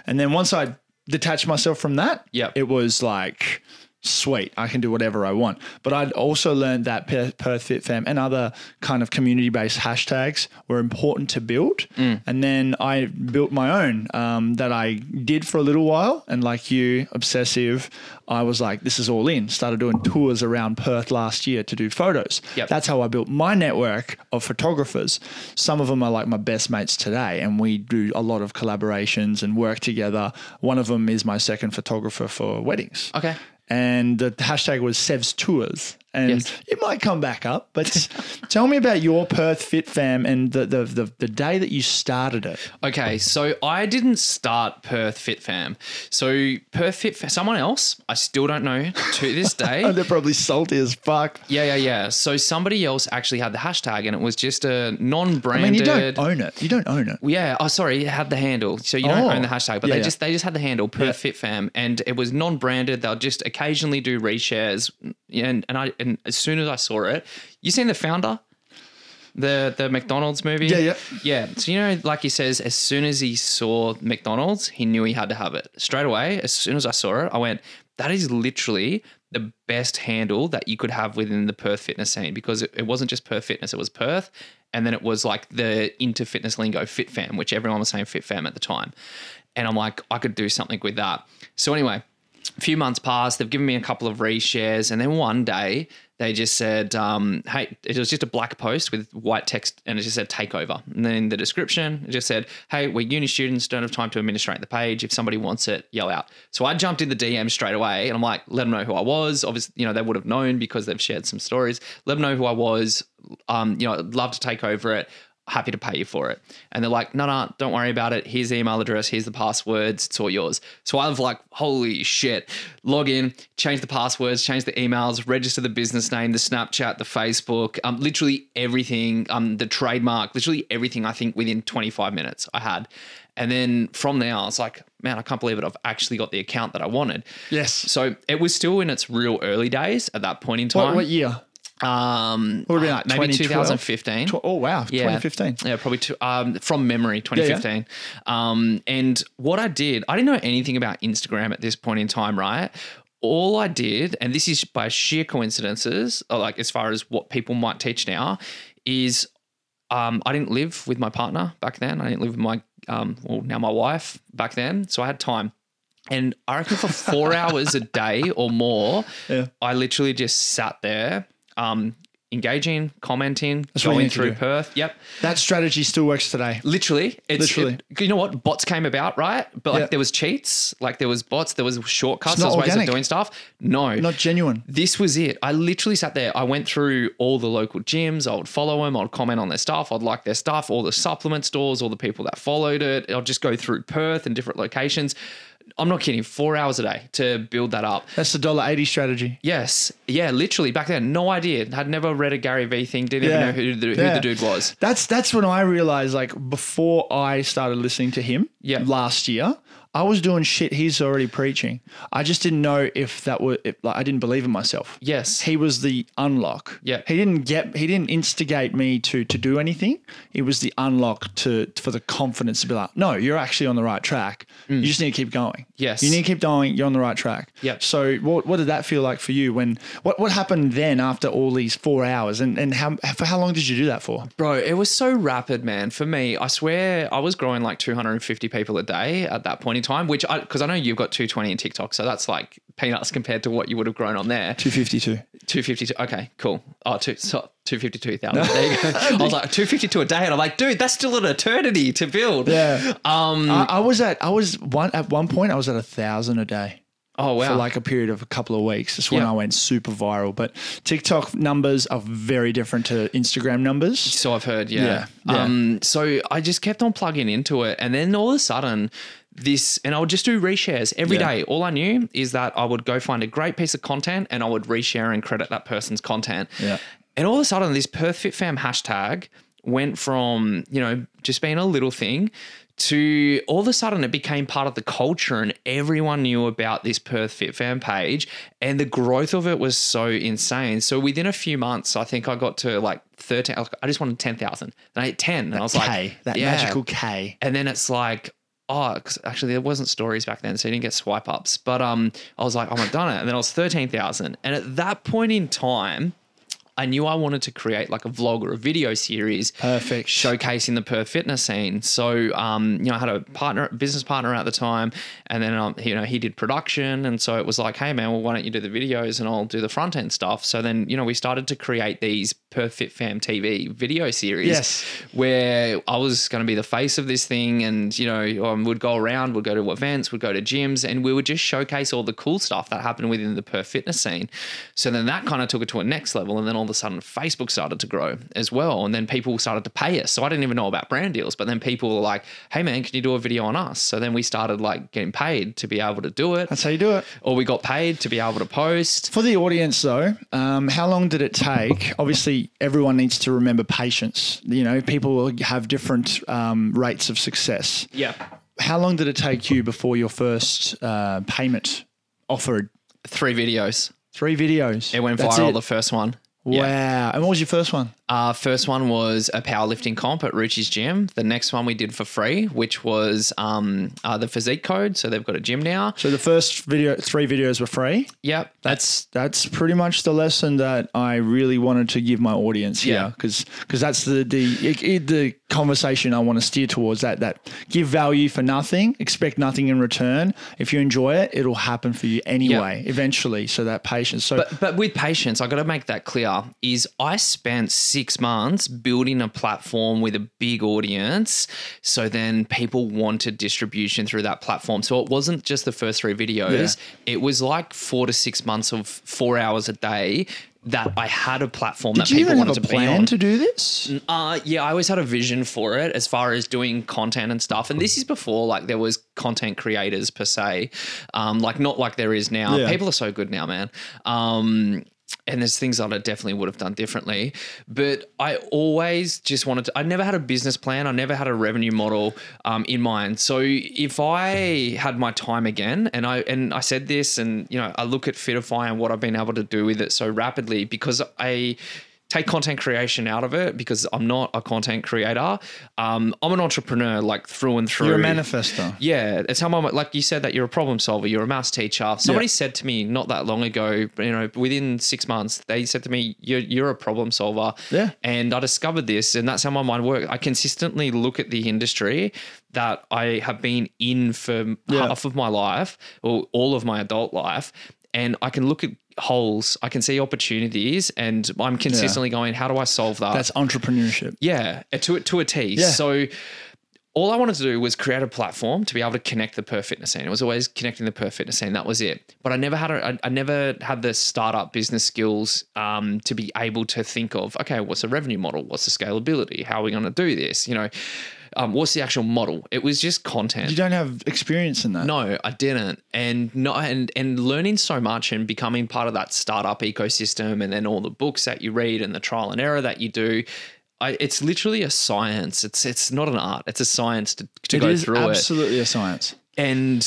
And then once I detached myself from that, Yep. it was like sweet, I can do whatever I want. But I'd also learned that Perth Fit Fam and other kind of community based hashtags were important to build. Mm. And then I built my own um, that I did for a little while. And like you, obsessive, I was like, this is all in. Started doing tours around Perth last year to do photos. Yep. That's how I built my network of photographers. Some of them are like my best mates today, and we do a lot of collaborations and work together. One of them is my second photographer for weddings Okay. and the hashtag was Sev's Tours. And Yes. it might come back up, but tell me about your Perth Fit Fam and the, the, the, the day that you started it. Okay, so I didn't start Perth Fit Fam. So Perth Fit Fam, someone else, I still don't know to this day. Oh, they're probably salty as fuck. Yeah, yeah, yeah. So somebody else actually had the hashtag, and it was just a non-branded. I mean, you don't own it. You don't own it. Yeah. Oh, sorry. It had the handle, so you don't Oh. own the oh. hashtag, but Yeah, they yeah. just they just had the handle Perth Yeah. Fit Fam, and it was non-branded. They'll just occasionally do reshares, and and I and as soon as I saw it, you seen the founder, the the McDonald's movie. Yeah, yeah. yeah. So you know, like he says, as soon as he saw McDonald's, he knew he had to have it straight away. As soon as I saw it, I went, that is literally the best handle that you could have within the Perth fitness scene because it, it wasn't just Perth fitness, it was Perth. And then it was like the into fitness lingo Fit Fam, which everyone was saying Fit Fam at the time. And I'm like, I could do something with that. So anyway, a few months passed. They've given me a couple of reshares, and then one day they just said, um, "Hey," it was just a black post with white text, and it just said "takeover." And then in the description, it just said, "Hey, we're uni students, don't have time to administrate the page. If somebody wants it, yell out." So I jumped in the DM straight away, and I'm like, "Let them know who I was." Obviously, you know they would have known because they've shared some stories. Let them know who I was. Um, you know, I'd love to take over it happy to pay you for it. And they're like, no, no, don't worry about it. Here's the email address. Here's the passwords. It's all yours. So I was like, holy shit. Log in, change the passwords, change the emails, register the business name, the Snapchat, the Facebook, um, literally everything, um, the trademark, literally everything I think within 25 minutes I had. And then from there, I was like, man, I can't believe it. I've actually got the account that I wanted. Yes. So it was still in its real early days at that point in time. What, what year? Um, What would be like, maybe 2015. Tw- Oh, wow. yeah. 2015. Yeah, probably two, um, from memory, 2015. Um, and what I did, I didn't know anything about Instagram at this point in time, right? All I did, and this is by sheer coincidences, like as far as what people might teach now, is um, I didn't live with my partner back then. I didn't live with my, um, well, now my wife back then. So I had time. And I reckon for four hours a day or more, Yeah. I literally just sat there, um, engaging, commenting, what you going need to through do. Perth. Yep. That strategy still works today. Literally, it's Literally. it- you know what bots came about, right? But like Yeah. there was cheats, like there was bots, there was shortcuts, It's there not was ways organic. of doing stuff. No, Not genuine. this was it. I literally sat there. I went through all the local gyms. I would follow them. I'd comment on their stuff. I'd like their stuff, all the supplement stores, all the people that followed it. I'd just go through Perth and different locations. I'm not kidding. Four hours a day to build that up. That's the dollar eighty strategy. Yes. Yeah, literally back then. No idea. Had never read a Gary Vee thing. Didn't Yeah. even know who the, who Yeah. the dude was. That's that's when I realized, like, before I started listening to him Yeah. last year, I was doing shit he's already preaching. I just didn't know if that were if, like I didn't believe in myself. Yes. He was the unlock. Yeah. He didn't get he didn't instigate me to to do anything. It was the unlock to for the confidence to be like, no, you're actually on the right track. You just need to keep going. Mm. Yes. You need to keep going, you're on the right track. Yep. So what what did that feel like for you when what what happened then after all these four hours and, and how for how long did you do that for? Bro, it was so rapid, man. For me, I swear I was growing like 250 people a day at that point time, which I, because I know you've got 220 in TikTok. So that's like peanuts compared to what you would have grown on there. Two fifty two. 252. Okay, cool. Oh, two, so 252,000. There you go. I was like, 252 a day. And I'm like, dude, that's still an eternity to build. Yeah. Um, I, I was at I was one at one point I was at a thousand a day. oh, wow. for like a period of a couple of weeks. That's when Yeah. I went super viral. But TikTok numbers are very different to Instagram numbers. So I've heard, yeah. Yeah, yeah. Um, so I just kept on plugging into it, and then all of a sudden, this, and I would just do reshares every Yeah. day. All I knew is that I would go find a great piece of content, and I would reshare and credit that person's content. Yeah. And all of a sudden, this Perth Fit Fam hashtag went from you know just being a little thing to all of a sudden it became part of the culture and everyone knew about this Perth Fit Fam page and the growth of it was so insane. So within a few months, I think I got to like 13, I just wanted 10,000 and I hit 10 and I was K, like, that yeah. magical K. And then it's like, oh, actually there wasn't stories back then, so you didn't get swipe ups. But um, I was like, oh, I've done it. And then I was 13,000. And at that point in time, I knew I wanted to create like a vlog or a video series Perfect. showcasing the Perth fitness scene. So, um, you know, I had a partner, business partner at the time, and then um, you know he did production, and so it was like, hey man, well why don't you do the videos and I'll do the front end stuff. So then you know we started to create these Perth Fit Fam TV video series, Yes. where I was going to be the face of this thing, and you know um, would go around, would go to events, would go to gyms, and we would just showcase all the cool stuff that happened within the Perth fitness scene. So then that kind of took it to a next level, and then all of a sudden Facebook started to grow as well, and then people started to pay us. So I didn't even know about brand deals, but then people were like, "Hey man, can you do a video on us?" So then we started like getting paid to be able to do it, That's how you do it. or we got paid to be able to post. For the audience, though, um, how long did it take? Obviously, everyone needs to remember patience. You know, people have different um, rates of success. Yeah. How long did it take you before your first uh, payment offered? Three videos. Three videos. It went That's viral it. the first one. Wow. Yeah. And what was your first one? Uh, first one was a powerlifting comp at Ruchi's gym. The next one we did for free, which was um, uh, the physique code. So they've got a gym now. So the first video, three videos were free. Yep. That's that's pretty much the lesson that I really wanted to give my audience Yeah. here, because that's the the it- it- the conversation I want to steer towards. That that give value for nothing, expect nothing in return. If you enjoy it, it'll happen for you anyway, eventually. So that patience. So But, but with patience, I got to make that clear. Is I spent six months building a platform with a big audience, so then people wanted distribution through that platform. So it wasn't just the first three videos; it was like four to six months of four hours a day that I had a platform that did you people wanted to be plan on. to do this? Uh, yeah, I always had a vision for it as far as doing content and stuff. And this is before like there was content creators per se, um, like not like there is now. Yeah. People are so good now, man. Um, and there's things that I definitely would have done differently. But I always just wanted to, I never had a business plan. I never had a revenue model um, in mind. So if I had my time again, and I and I said this, and you know, I look at Fitify and what I've been able to do with it so rapidly because I take content creation out of it because I'm not a content creator. Um, I'm an entrepreneur, like through and through. You're a manifesto. Yeah, it's how my like you said that you're a problem solver, you're a maths teacher. Somebody Yeah. said to me not that long ago, you know, within six months, they said to me, "You're you're a problem solver." Yeah. and I discovered this, and that's how my mind works. I consistently look at the industry that I have been in for Yeah. half of my life or all of my adult life, and I can look at holes, I can see opportunities, and I'm consistently going, "How do I solve that?" That's entrepreneurship. Yeah, uh, to to a T. Yeah. So all I wanted to do was create a platform to be able to connect the Perth fitness scene. It was always connecting the Perth fitness scene. That was it. But I never had a, I, I never had the startup business skills um, to be able to think of okay, what's the revenue model? What's the scalability? How are we going to do this? You know, um, what's the actual model? It was just content. You don't have experience in that. No, I didn't. And not and and learning so much and becoming part of that startup ecosystem and then all the books that you read and the trial and error that you do. I, it's literally a science. It's it's not an art. It's a science to, to It go through it. absolutely a science. and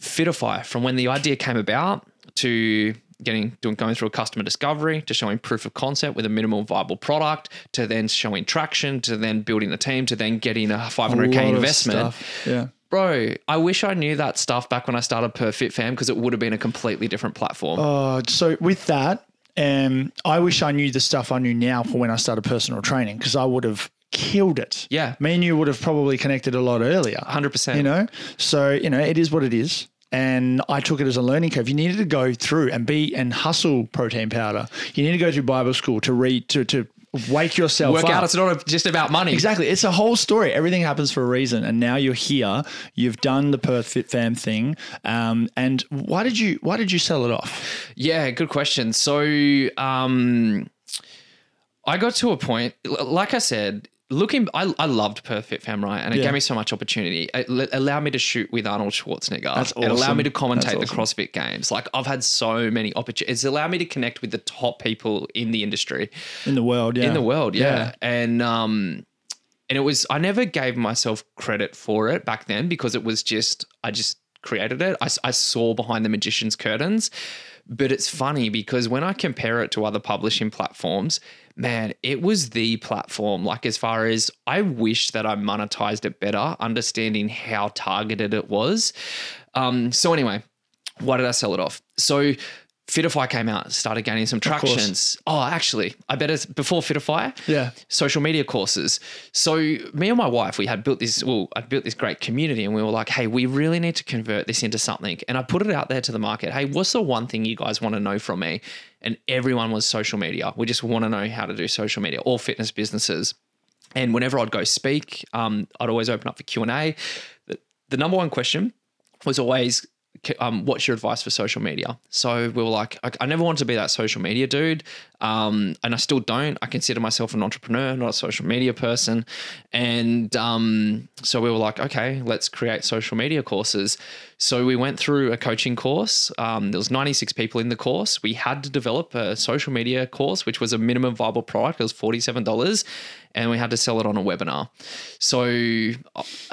Fitify, from when the idea came about to getting doing going through a customer discovery to showing proof of concept with a minimal viable product to then showing traction to then building a team to then getting a 500k investment. stuff. Yeah. Bro, I wish I knew that stuff back when I started Perth Fit Fam because it would have been a completely different platform. Uh, so with that, um, I wish I knew the stuff I knew now for when I started personal training because I would have killed it. Yeah. Me and you would have probably connected a lot earlier. 100%. You know? So, you know, it is what it is. And I took it as a learning curve. You needed to go through and be and hustle protein powder. You need to go through Bible school to read to to wake yourself Work up. out it's not just about money. Exactly. It's a whole story. Everything happens for a reason. And now you're here. You've done the Perth Fit Fam thing. Um, and why did you why did you sell it off? Yeah, good question. So, um, I got to a point, like I said, looking, I, I loved Perth Fit Fam, right? And it Yeah. gave me so much opportunity. It l- allowed me to shoot with Arnold Schwarzenegger. That's It allowed awesome. me to commentate That's the CrossFit games. Like, I've had so many opportunities. It's allowed me to connect with the top people in the industry In the world, yeah. in the world, yeah. Yeah. And um and it was I never gave myself credit for it back then because it was just I just created it. I, I saw behind the magician's curtains. But it's funny because when I compare it to other publishing platforms, man, it was the platform. Like, as far as I wish that I monetized it better, understanding how targeted it was. Um, so, anyway, why did I sell it off? So, Fitify came out, started gaining some tractions. Oh, actually, I better before Fitify, Yeah. social media courses. So me and my wife, we had built this. Well, I built this great community, and we were like, "Hey, we really need to convert this into something." And I put it out there to the market. Hey, what's the one thing you guys want to know from me? And everyone was social media. We just want to know how to do social media. All fitness businesses. And whenever I'd go speak, um, I'd always open up for Q and A. The, the number one question was always, um, "What's your advice for social media?" So we were like, I, I never wanted to be that social media dude, um, and I still don't. I consider myself an entrepreneur, not a social media person. And um, so we were like, okay, let's create social media courses. So we went through a coaching course. Um, there was 96 people in the course. We had to develop a social media course, which was a minimum viable product. It was $47 and we had to sell it on a webinar. So,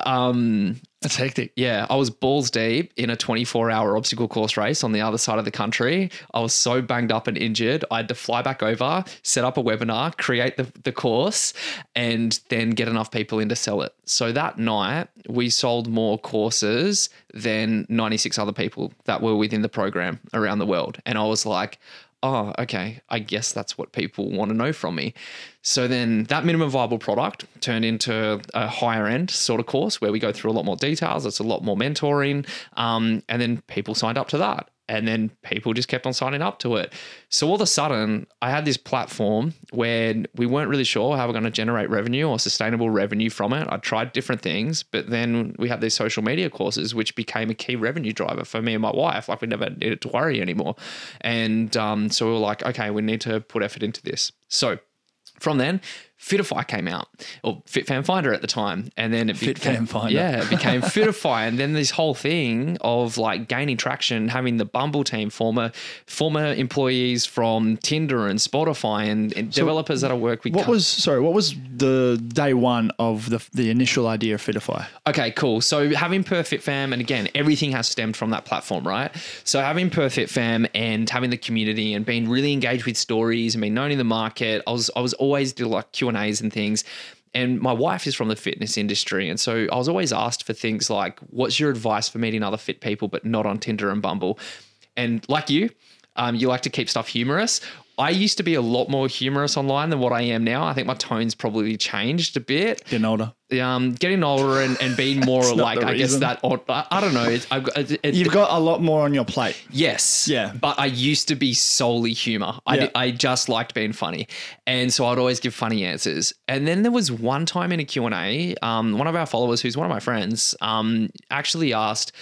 um, That's hectic. yeah, I was balls deep in a 24 hour obstacle course race on the other side of the country. I was so banged up and injured. I had to fly back over, set up a webinar, create the, the course, and then get enough people in to sell it. So that night, we sold more courses than 96 other people that were within the program around the world. And I was like, oh, okay, I guess that's what people want to know from me. So then that minimum viable product turned into a higher end sort of course where we go through a lot more details. It's a lot more mentoring. Um, and then people signed up to that. And then people just kept on signing up to it. So all of a sudden, I had this platform where we weren't really sure how we're going to generate revenue or sustainable revenue from it. I tried different things, but then we had these social media courses, which became a key revenue driver for me and my wife. Like we never needed to worry anymore. And um, so we were like, okay, we need to put effort into this. So from then, Fitify came out, or FitFam Finder at the time, and then it FitFam became Finder. Yeah, it became Fitify, and then this whole thing of like gaining traction, having the Bumble team, former former employees from Tinder and Spotify, and, and developers that I work with. What was sorry? What was the day one of the the initial idea of Fitify? Okay, cool. So having Perth Fit Fam, and again, everything has stemmed from that platform, right? So having Perth Fit Fam and having the community and being really engaged with stories and being known in the market, I was I was always like Q and A's and things. And my wife is from the fitness industry, and so I was always asked for things like, "What's your advice for meeting other fit people, but not on Tinder and Bumble?" And like you, um, you like to keep stuff humorous. I used to be a lot more humorous online than what I am now. I think my tone's probably changed a bit Getting older. um, getting older and, and being more like I guess that or, I, I don't know. It's, I've it, it- You've got a lot more on your plate. yes, Yeah. But I used to be solely humor. I Yeah. I just liked being funny, and so I'd always give funny answers. And then there was one time in a Q and A, um, one of our followers, who's one of my friends, um, actually asked.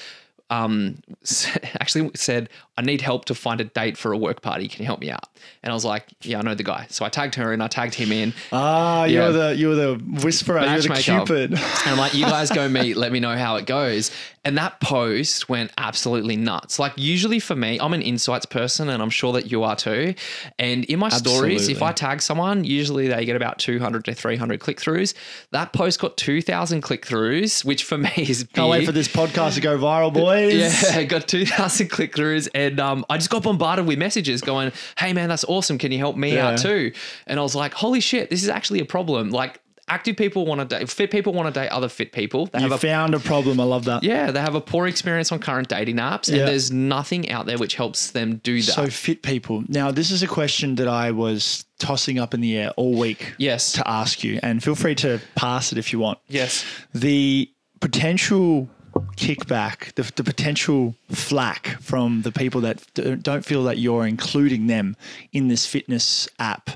Um, actually said, I need help to find a date for a work party. Can you help me out? And I was like, Yeah, I know the guy. So I tagged her and I tagged him in. Ah, Yeah. you're the you're the whisperer, you're the cupid. And I'm like, you guys go meet, let me know how it goes. And that post went absolutely nuts. Like, usually for me, I'm an insights person and I'm sure that you are too. And in my stories, if I tag someone, usually they get about 200 to 300 click throughs. That post got 2,000 click throughs, which for me is big. Can't wait for this podcast to go viral, boys. Yeah, got 2,000 click throughs. And um, I just got bombarded with messages going, hey, man, that's awesome. Can you help me Yeah. out too? And I was like, holy shit, this is actually a problem. Like, active people want to date, fit people want to date other fit people. They You have a found a problem. I love that. yeah, they have a poor experience on current dating apps, Yeah. and there's nothing out there which helps them do that. So fit people. Now, this is a question that I was tossing up in the air all week yes, to ask you, and feel free to pass it if you want. yes, The potential kickback, the, the potential flack from the people that don't feel that you're including them in this fitness app,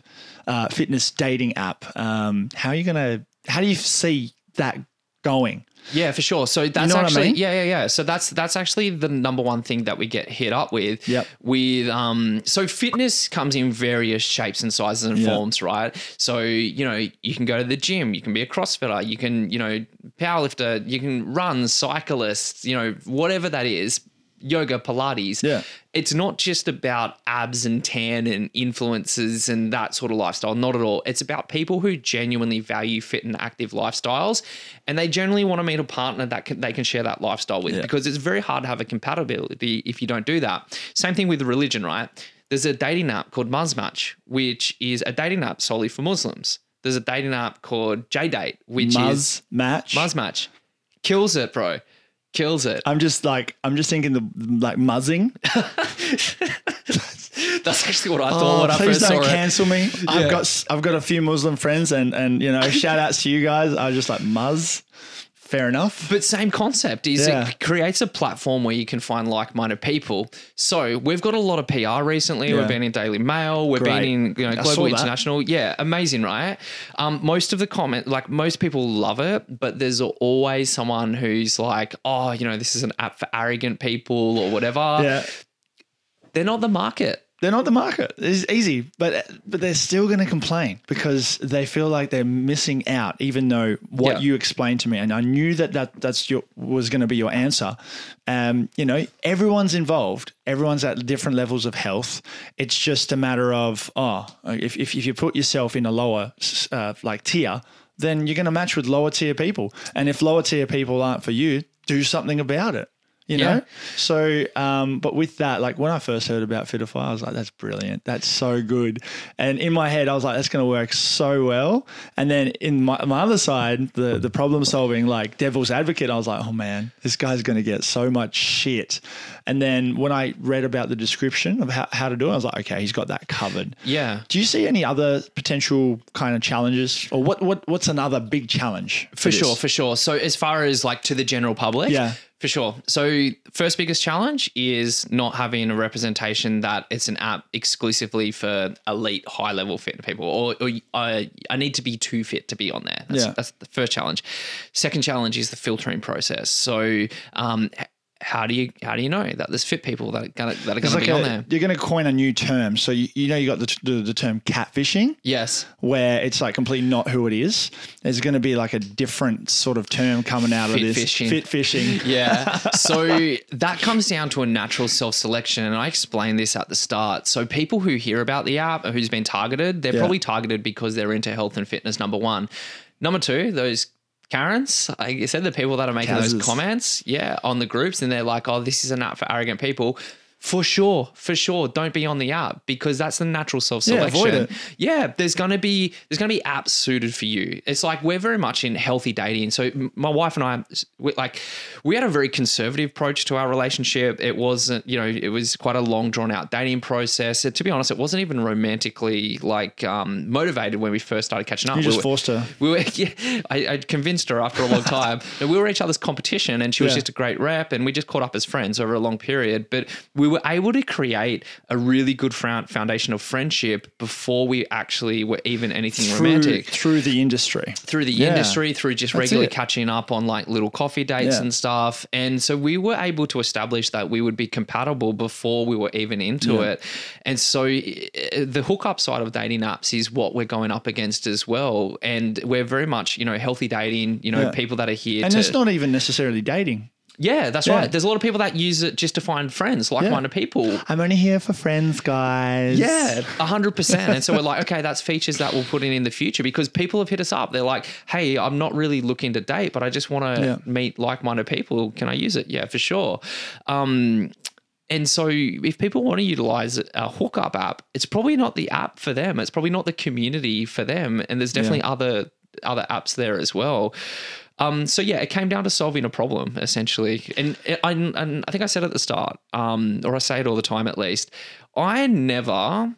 uh, fitness dating app. Um, how are you gonna? How do you see that going? yeah, for sure. So that's know what I actually mean? yeah, yeah, yeah. So that's that's actually the number one thing that we get hit up with. Yep. With um, so fitness comes in various shapes and sizes and Yep. forms, right? So you know you can go to the gym, you can be a CrossFitter, you can you know powerlifter, you can run, cyclist, you know whatever that is. Yoga, Pilates. Yeah. It's not just about abs and tan and influences and that sort of lifestyle. Not at all. It's about people who genuinely value fit and active lifestyles, and they generally want to meet a partner that can, they can share that lifestyle with. Yeah. Because it's very hard to have a compatibility if you don't do that. Same thing with religion, right? There's a dating app called Muzmatch, which is a dating app solely for Muslims. There's a dating app called JDate, which is Muzz match. Muzmatch. Kills it, bro. Kills it. I'm just like I'm just thinking the like muzzing. That's actually what I thought Oh, when I please first don't it. cancel me. Yeah. I've got I've got a few Muslim friends, and and you know, shout outs to you guys. I was just like Muzz. Fair enough. But same concept is Yeah. it creates a platform where you can find like-minded people. So we've got a lot of PR recently. Yeah. We've been in Daily Mail. We've Great. been in you know Global. International. Yeah, amazing, right? Um, most of the comment, like most people love it, but there's always someone who's like, oh, you know, this is an app for arrogant people or whatever. yeah, They're not the market. They're not the market. It's easy, but but they're still going to complain because they feel like they're missing out, even though what Yeah. you explained to me, and I knew that that that's your was going to be your answer. Um, you know, everyone's involved. Everyone's at different levels of health. It's just a matter of oh, if if, if you put yourself in a lower uh, like tier. Then you're going to match with lower tier people, and if lower tier people aren't for you, do something about it. You Yeah. know, so, um, but with that, like when I first heard about Fitify, I was like, that's brilliant. That's so good. And in my head, I was like, that's going to work so well. And then in my, my other side, the, the problem solving, like devil's advocate, I was like, oh man, this guy's going to get so much shit. And then when I read about the description of how, how to do it, I was like, okay, he's got that covered. Yeah. Do you see any other potential kind of challenges or what, what, what's another big challenge? For this? sure, for sure. So as far as like to the general public, Yeah. For sure. So first biggest challenge is not having a representation that it's an app exclusively for elite, high level fit people, or, or I, I need to be too fit to be on there. That's, Yeah. that's the first challenge. Second challenge is the filtering process. So um, how do you how do you know that there's fit people that are gonna that are going like to be on there? you're going to coin a new term. So you, you know you got the, the, the term catfishing. Yes. where it's like completely not who it is. There's going to be like a different sort of term coming out Fit of this. fishing. Fit fishing. Yeah. So that comes down to a natural self selection. And I explained this at the start. So people who hear about the app or who's been targeted, they're Yeah. probably targeted because they're into health and fitness, number one. Number two, those Karens, like I said, the people that are making those comments, yeah, on the groups, and they're like, oh, this is an app for arrogant people. For sure, for sure, don't be on the app because that's the natural self Yeah, selection. avoid it. Yeah, there's gonna be there's gonna be apps suited for you. It's like we're very much in healthy dating. So my wife and I, we, like, we had a very conservative approach to our relationship. It wasn't, you know, it was quite a long drawn out dating process. It- to be honest, it wasn't even romantically like um, motivated when we first started catching up. You We just were- forced her. we were, yeah, I, I convinced her after a long time we were each other's competition and she was Yeah. just a great rep and we just caught up as friends over a long period. But we were able to create a really good foundation of friendship before we actually were even anything through, romantic through the industry. through the Yeah. industry, through just That's regularly it. catching up on like little coffee dates Yeah. and stuff. And so we were able to establish that we would be compatible before we were even into Yeah. it. And so uh, the hookup side of dating apps is what we're going up against as well. And we're very much, you know, healthy dating, you know, people that are here And to. it's not even necessarily dating. Yeah, that's Yeah. right. There's a lot of people that use it just to find friends, like minded people. I'm only here for friends, guys. Yeah, a hundred percent. And so we're like, okay, that's features that we'll put in in the future because people have hit us up. They're like, hey, I'm not really looking to date, but I just want to Yeah. meet like-minded people. Can I use it? Yeah, for sure. Um, and so if people want to utilize a hookup app, it's probably not the app for them. It's probably not the community for them. And there's definitely other other apps there as well. Um, so yeah, it came down to solving a problem essentially, and, and, and I think I said at the start, um, or I say it all the time at least. I never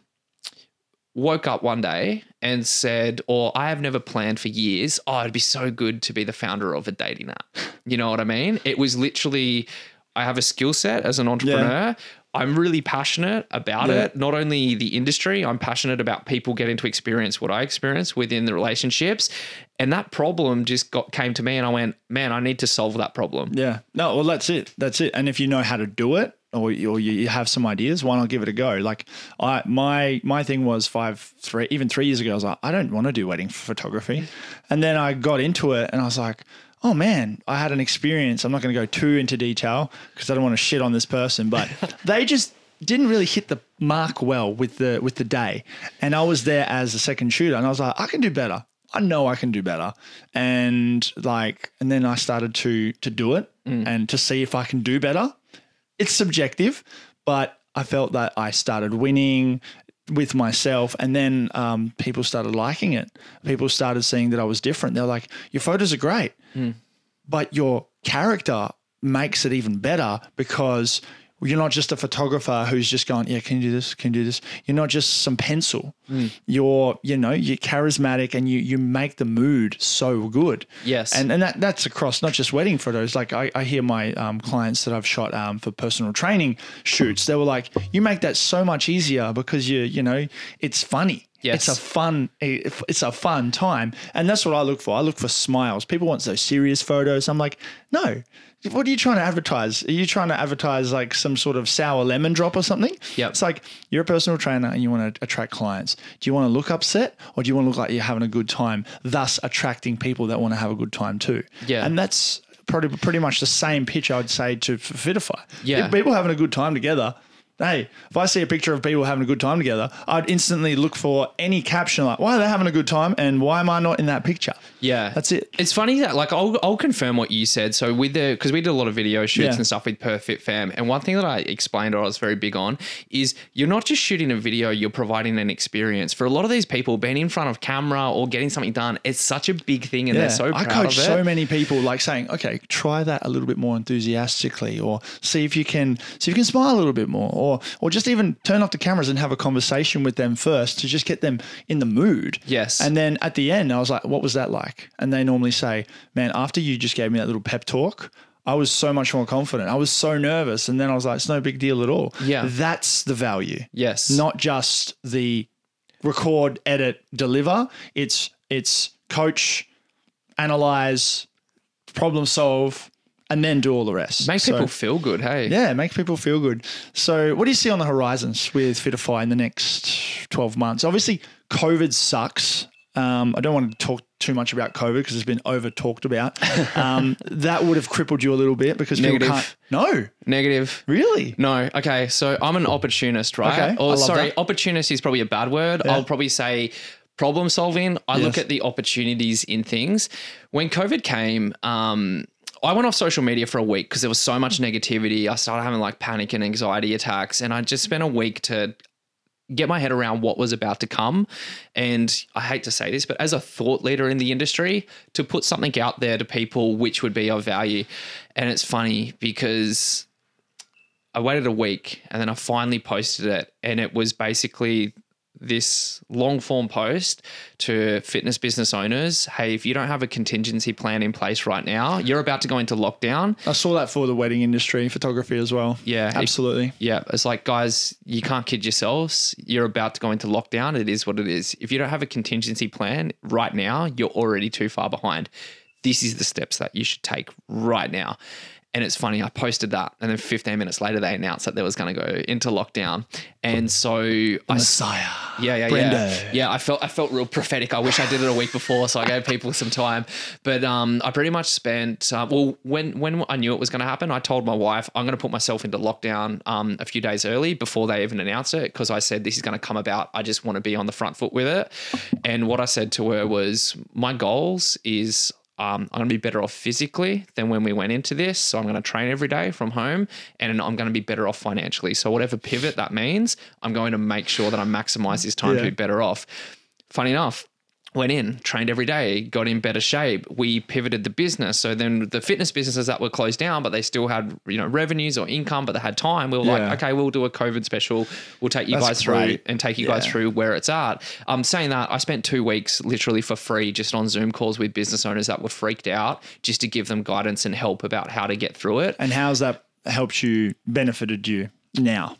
woke up one day and said, or I have never planned for years, oh, it'd be so good to be the founder of a dating app. You know what I mean? It was literally, I have a skill set as an entrepreneur. I'm really passionate about Yeah. it. Not only the industry, I'm passionate about people getting to experience what I experience within the relationships. And that problem just got came to me and I went, man, I need to solve that problem. Yeah. No, well, that's it. That's it. And if you know how to do it, or you, or you have some ideas, why not give it a go? Like I, my my thing was five, three, even three years ago. I was like, I don't want to do wedding photography, and then I got into it, and I was like, oh man, I had an experience. I'm not going to go too into detail because I don't want to shit on this person, but they just didn't really hit the mark well with the with the day, and I was there as a second shooter, and I was like, I can do better. I know I can do better. And like, and then I started to to do it and to see if I can do better. It's subjective, but I felt that I started winning with myself and then um, people started liking it. People started seeing that I was different. They're like, your photos are great, but your character makes it even better because you're not just a photographer who's just going, yeah, can you do this? Can you do this? You're not just some pencil. You're, you know, you're charismatic and you you make the mood so good. Yes. And and that that's across not just wedding photos. Like I, I hear my um, clients that I've shot um, for personal training shoots. They were like, you make that so much easier because you you know it's funny. Yes. It's a fun it's a fun time. And that's what I look for. I look for smiles. People want those serious photos. I'm like, no. What are you trying to advertise? Are you trying to advertise like some sort of sour lemon drop or something? Yeah. It's like you're a personal trainer and you want to attract clients. Do you want to look upset or do you want to look like you're having a good time, thus attracting people that want to have a good time too? Yeah. And that's pretty, pretty much the same pitch I would say to Fitify. Yeah. If people having a good time together, hey, if I see a picture of people having a good time together, I'd instantly look for any caption like, why are they having a good time and why am I not in that picture? Yeah, That's it. It's funny that like I'll I'll confirm what you said. So with the because we did a lot of video shoots Yeah. and stuff with Perth Fit Fam, and one thing that I explained or I was very big on is you're not just shooting a video, you're providing an experience. For a lot of these people, being in front of camera or getting something done, it's such a big thing, and they're so I coach of it. so many people like saying, okay, try that a little bit more enthusiastically, or see if you can see if you can smile a little bit more, or or just even turn off the cameras and have a conversation with them first to just get them in the mood. Yes. And then at the end, I was like, what was that like? And they normally say, man, after you just gave me that little pep talk. I was so much more confident. I was so nervous. And then I was like, it's no big deal at all. Yeah. That's the value yes, not just the record, edit, deliver. It's it's coach, analyze, problem solve, and then do all the rest. make So, people feel good. Hey, yeah, make people feel good. So, what do you see on the horizons with Fitify in the next twelve months? Obviously, COVID sucks. Um, I don't want to talk too much about COVID because it's been over talked about. Um, that would have crippled you a little bit because Negative. people can't. No, negative. really. No, okay. So I'm an opportunist, right? Okay, I Or sorry, that. opportunist is probably a bad word. I'll probably say problem solving. I look at the opportunities in things. When COVID came, um, I went off social media for a week because there was so much negativity. I started having like panic and anxiety attacks, and I just spent a week to get my head around what was about to come. And I hate to say this, but as a thought leader in the industry, to put something out there to people which would be of value. And it's funny because I waited a week and then I finally posted it. And it was basically this long form post to fitness business owners. Hey, if you don't have a contingency plan in place right now, you're about to go into lockdown. I saw that for the wedding industry, photography as well. Yeah, it- absolutely. Yeah, it's like, guys, you can't kid yourselves. You're about to go into lockdown. It is what it is. If you don't have a contingency plan right now, you're already too far behind. This is the steps that you should take right now. And it's funny, I posted that, and then 15 minutes later, they announced that they was going to go into lockdown. And so I Messiah. yeah, yeah, Brendo. yeah. Yeah, I felt I felt real prophetic. I wish I did it a week before, so I gave people some time. But um, I pretty much spent uh, well when when I knew it was going to happen. I told my wife I'm going to put myself into lockdown um, a few days early before they even announced it because I said this is going to come about. I just want to be on the front foot with it. And what I said to her was, my goals is um, I'm going to be better off physically than when we went into this. So I'm going to train every day from home and I'm going to be better off financially. So, whatever pivot that means, I'm going to make sure that I maximize this time to be better off. Funny enough, went in, trained every day, got in better shape. We pivoted the business. So then the fitness businesses that were closed down, but they still had, you know, revenues or income, but they had time. We were Yeah. like, okay, we'll do a COVID special. We'll take you That's guys through and take you guys through where it's at. Um, saying that, I spent two weeks literally for free just on Zoom calls with business owners that were freaked out, just to give them guidance and help about how to get through it. And how's that helped you, benefited you now?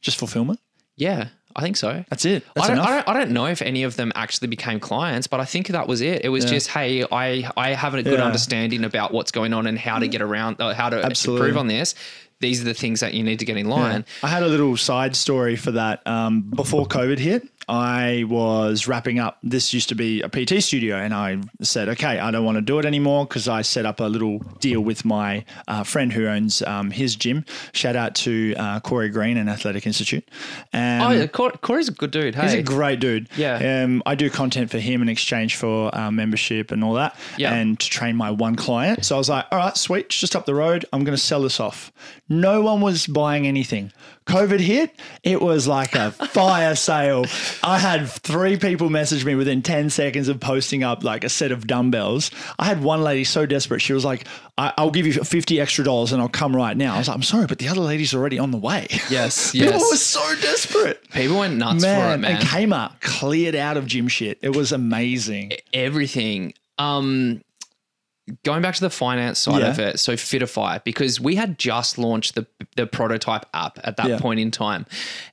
Just fulfillment? Yeah, I think so. That's it. That's I don't. I don't. I don't know if any of them actually became clients, but I think that was it. It was just, hey, I I have a good Yeah. understanding about what's going on and how to get around, uh, how to Absolutely. improve on this. These are the things that you need to get in line. I had a little side story for that. Um, before COVID hit, I was wrapping up. This used to be a PT studio, and I said, okay, I don't want to do it anymore because I set up a little deal with my uh, friend who owns um, his gym. Shout out to uh, Corey Green and Athletic Institute. And Oh, yeah, Corey's a good dude. Hey, He's a great dude. Yeah. Um, I do content for him in exchange for uh, membership and all that. Yeah. And to train my one client. So I was like, all right, sweet, just up the road. I'm going to sell this off. No one was buying anything. COVID hit, it was like a fire sale. I had three people message me within 10 seconds of posting up like a set of dumbbells. I had one lady so desperate. She was like, I- I'll give you 50 extra dollars and I'll come right now. I was like, I'm sorry, but the other lady's already on the way. Yes, People yes. were so desperate People went nuts for it, man, man. and Kmart cleared out of gym shit. It was amazing. everything. Um, going back to the finance side Yeah. of it, so Fitify, because we had just launched the the prototype app at that Yeah. point in time,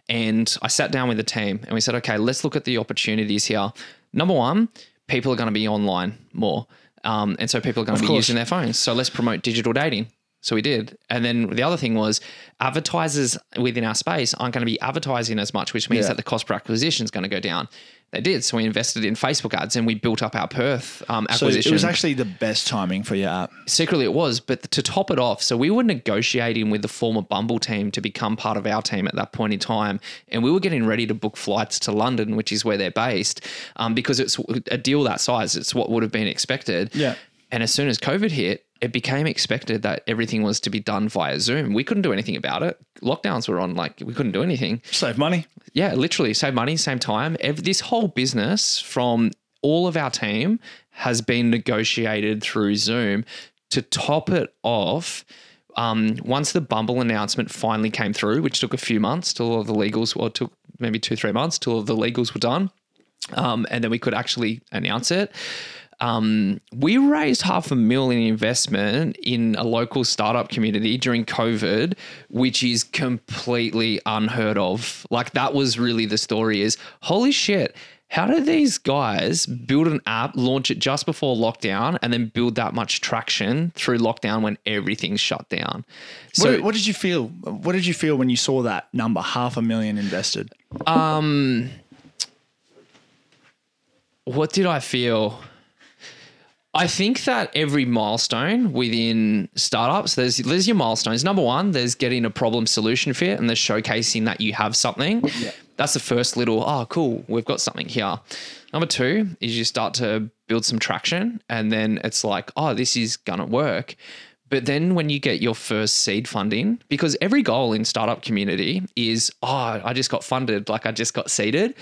and I sat down with the team and we said, okay, let's look at the opportunities here. Number one, people are going to be online more, um, and so people are going to be course. using their phones. So let's promote digital dating. So we did. And then the other thing was advertisers within our space aren't going to be advertising as much, which means Yeah. that the cost per acquisition is going to go down. They did. So we invested in Facebook ads and we built up our Perth um, So acquisition. it was actually the best timing for your app. Secretly, it was. But to top it off, so we were negotiating with the former Bumble team to become part of our team at that point in time. And we were getting ready to book flights to London, which is where they're based, um, because it's a deal that size. It's what would have been expected. Yeah. And as soon as COVID hit, it became expected that everything was to be done via Zoom. We couldn't do anything about it. Lockdowns were on, like, we couldn't do anything. Save money. Yeah, literally save money, same time. This whole business from all of our team has been negotiated through Zoom. To top it off, um, once the Bumble announcement finally came through, which took a few months till all of the legals, or took maybe two, three months till all of the legals were done, um, and then we could actually announce it. Um, we raised half a million investment in a local startup community during COVID, which is completely unheard of. Like that was really the story is holy shit. How did these guys build an app, launch it just before lockdown, and then build that much traction through lockdown when everything's shut down? So, what, what did you feel? What did you feel when you saw that number, half a million invested? what did I feel? I think that every milestone within startups, there's there's your milestones. Number one, there's getting a problem solution fit and there's showcasing that you have something. That's the first little, oh, cool, we've got something here. Number two is you start to build some traction and then it's like, oh, this is gonna work. But then when you get your first seed funding, because every goal in startup community is, oh, I just got funded, like I just got seeded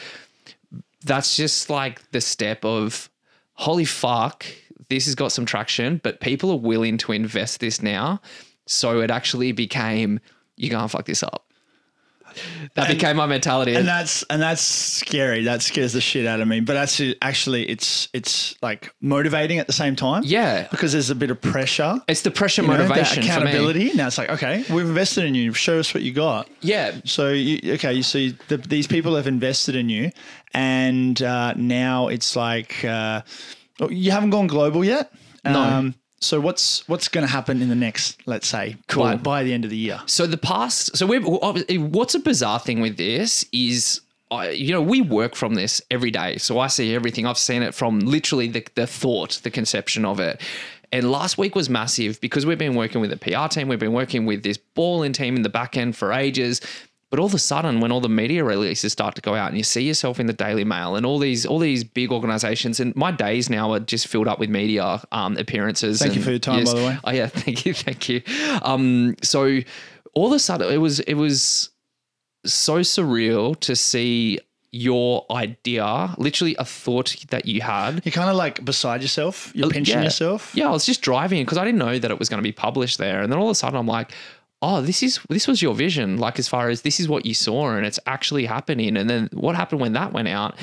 that's just like the step of holy fuck, this has got some traction, but people are willing to invest this now. So it actually became you can't fuck this up. that became my mentality. and that's and that's scary. That scares the shit out of me. But that's actually, it's it's like motivating at the same time. Yeah. because there's a bit of pressure. it's the pressure you motivation for me. accountability. Now it's like, okay, we've invested in you. Show us what you got. Yeah. So you, okay, you see the, these people have invested in you, and uh, now it's like uh, you haven't gone global yet. Um, No. so what's what's going to happen in the next, let's say, by, by the end of the year? So the past, so we're what's a bizarre thing with this is. I, you know, we work from this every day. So I see everything. I've seen it from literally the, the thought, the conception of it. And last week was massive because we've been working with a PR team. We've been working with this Bumble team in the back end for ages. But all of a sudden, when all the media releases start to go out and you see yourself in the Daily Mail and all these all these big organizations, and my days now are just filled up with media um, appearances. Thank you for your time, by the way. Oh yeah, thank you, thank you. Um, so all of a sudden, it was it was so surreal to see your idea, literally a thought that you had. You're kind of like beside yourself. You're pinching Yeah. yourself. Yeah, I was just driving because I didn't know that it was going to be published there, and then all of a sudden I'm like, "Oh, this is this was your vision." Like as far as this is what you saw, and it's actually happening. And then what happened when that went out?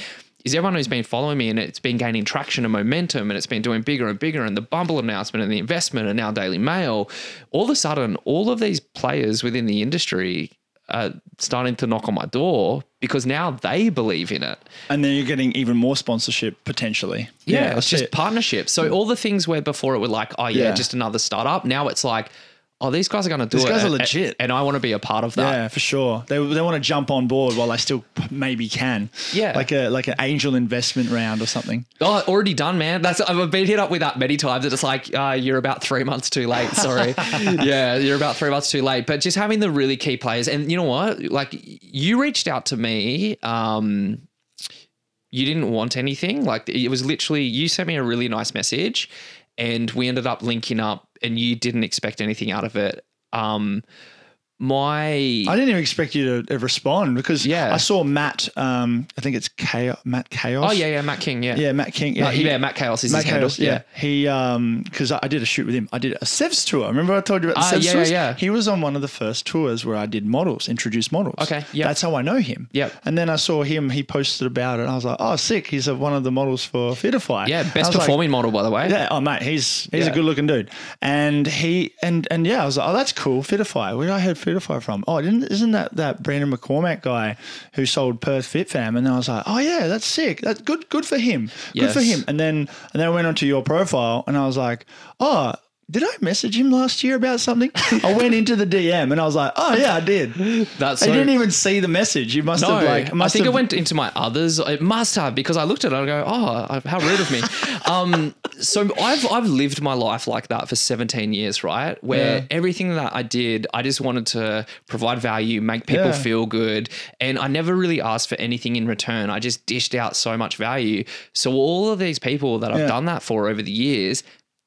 Is everyone who's been following me and it's been gaining traction and momentum and it's been doing bigger and bigger and the Bumble announcement and the investment and now Daily Mail, all of a sudden, all of these players within the industry are starting to knock on my door because now they believe in it. And then you're getting even more sponsorship potentially. Yeah, I it's just it. partnerships. So all the things where before it were like, oh yeah, Yeah. just another startup. Now it's like, oh, these guys are going to do These it. These guys are legit. and I want to be a part of that. Yeah, for sure. They, they want to jump on board while they still maybe can. Yeah. like a like an angel investment round or something. Oh, already done, man. That's I've been hit up with that many times. It's like, uh, you're about three months too late. Sorry. yeah, you're about three months too late. But just having the really key players, and you know what? Like you reached out to me. Um, you didn't want anything. Like it was literally you sent me a really nice message, and we ended up linking up, and you didn't expect anything out of it. Um, my I didn't even expect you to uh, respond because Yeah. I saw Matt. Um, I think it's Chaos, Matt Chaos. oh yeah yeah Matt King yeah yeah, Matt King. yeah, Yeah, he- yeah Matt Chaos is Matt his handle. Chaos, yeah. He um because I, I did a shoot with him. I did a Sevs tour. Remember I told you about the Ah, Sevs yeah, tours? yeah, yeah. He was on one of the first tours where I did models, introduced models. Okay, yeah. That's how I know him. Yeah, And then I saw him. He posted about it. and I was like, oh, sick. He's a, one of the models for Fitify. yeah best was like, performing model by the way yeah, oh mate, he's he's Yeah. a good looking dude, and he and and yeah, I was like, oh, that's cool. Fitify, did I heard Fitify from? Oh, didn't isn't that that Brendon McCormack guy who sold Perth Fit Fam? And then I was like, oh yeah, that's sick. That's good. Good for him. Good for him. And then and then I went onto your profile, and I was like, oh. Did I message him last year about something? I went into the DM and I was like, "Oh yeah, I did." That's I so- didn't even see the message. You must have like. I Must think have, it went into my others. It must have because I looked at it and I go, "Oh, how rude of me." um, so I've I've lived my life like that for 17 years, right? Where Yeah. everything that I did, I just wanted to provide value, make people Yeah. feel good, and I never really asked for anything in return. I just dished out so much value. So all of these people that I've Yeah. done that for over the years,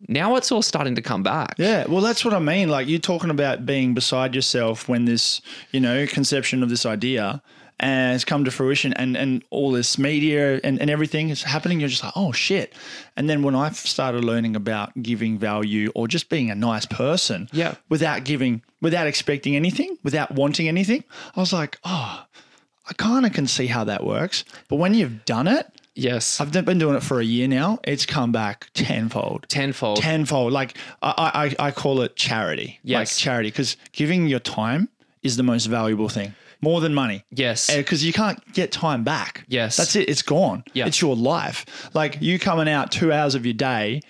now it's all starting to come back. Yeah, well, that's what I mean. Like you're talking about being beside yourself when this, you know, conception of this idea has come to fruition and, and all this media and, and everything is happening. You're just like, oh shit. And then when I started learning about giving value or just being a nice person Yeah. without giving, without expecting anything, without wanting anything, I was like, oh, I kind of can see how that works. But when you've done it, Yes. I've been doing it for a year now. It's come back tenfold Tenfold. tenfold. Like I, I, I call it charity. Yes. Like charity, because giving your time is the most valuable thing, more than money. Yes. Because you can't get time back. Yes. That's it. It's gone. Yeah. It's your life. Like you coming out two hours of your day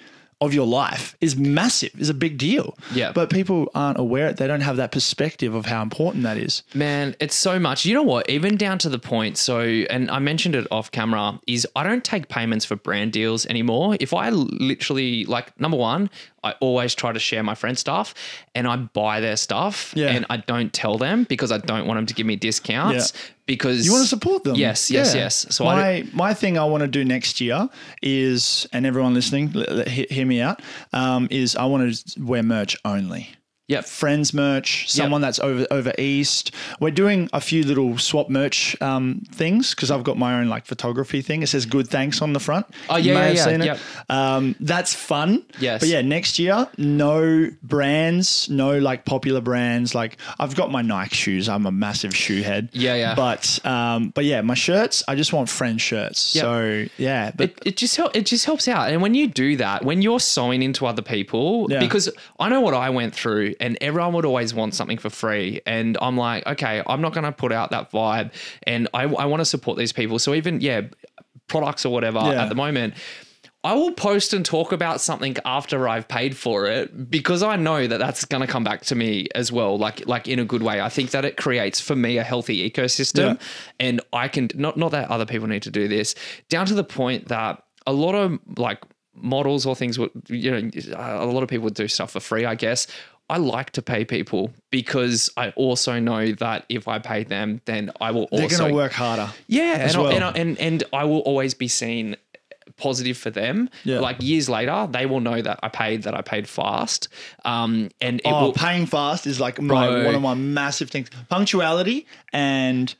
of your life is massive, is a big deal. Yeah. But people aren't aware, they don't have that perspective of how important that is. Man, it's so much. You know what? Even down to the point. So, and I mentioned it off camera, is I don't take payments for brand deals anymore. If I literally, like, number one, I always try to share my friend stuff and I buy their stuff Yeah. and I don't tell them because I don't want them to give me discounts Yeah. because You want to support them. Yes, yes, Yeah. yes. So I, my my thing I want to do next year is, and everyone listening, hear me out, um, is I want to wear merch only. Yep. friends merch, someone that's over over east. We're doing a few little swap merch um, things because I've got my own like photography thing. It says "Good Thanks" on the front. Oh, You yeah, may yeah, have seen yeah. it. Um, that's fun. Yes. but yeah, next year no brands, no like popular brands. Like I've got my Nike shoes. I'm a massive shoe head. Yeah, yeah. But um, but yeah, my shirts. I just want friend shirts. Yep. So yeah, but it, it just help, it just helps out. And when you do that, when you're sewing into other people, Yeah. because I know what I went through, and everyone would always want something for free, and I'm like, okay, I'm not going to put out that vibe, and I, I want to support these people. So even yeah, products or whatever Yeah. at the moment. I will post and talk about something after I've paid for it because I know that that's going to come back to me as well, like like in a good way. I think that it creates for me a healthy ecosystem, Yeah. and I can not not that other people need to do this down to the point that a lot of like models or things would you know a lot of people would do stuff for free. I guess I like to pay people because I also know that if I pay them, then I will also. they're also going to work harder. yeah, as and, I- well. and, I- and and I will always be seen positive for them. Yeah. Like years later, they will know that I paid that I paid fast. Um, and it Oh, will paying fast is like my Bro. one of my massive things. Punctuality and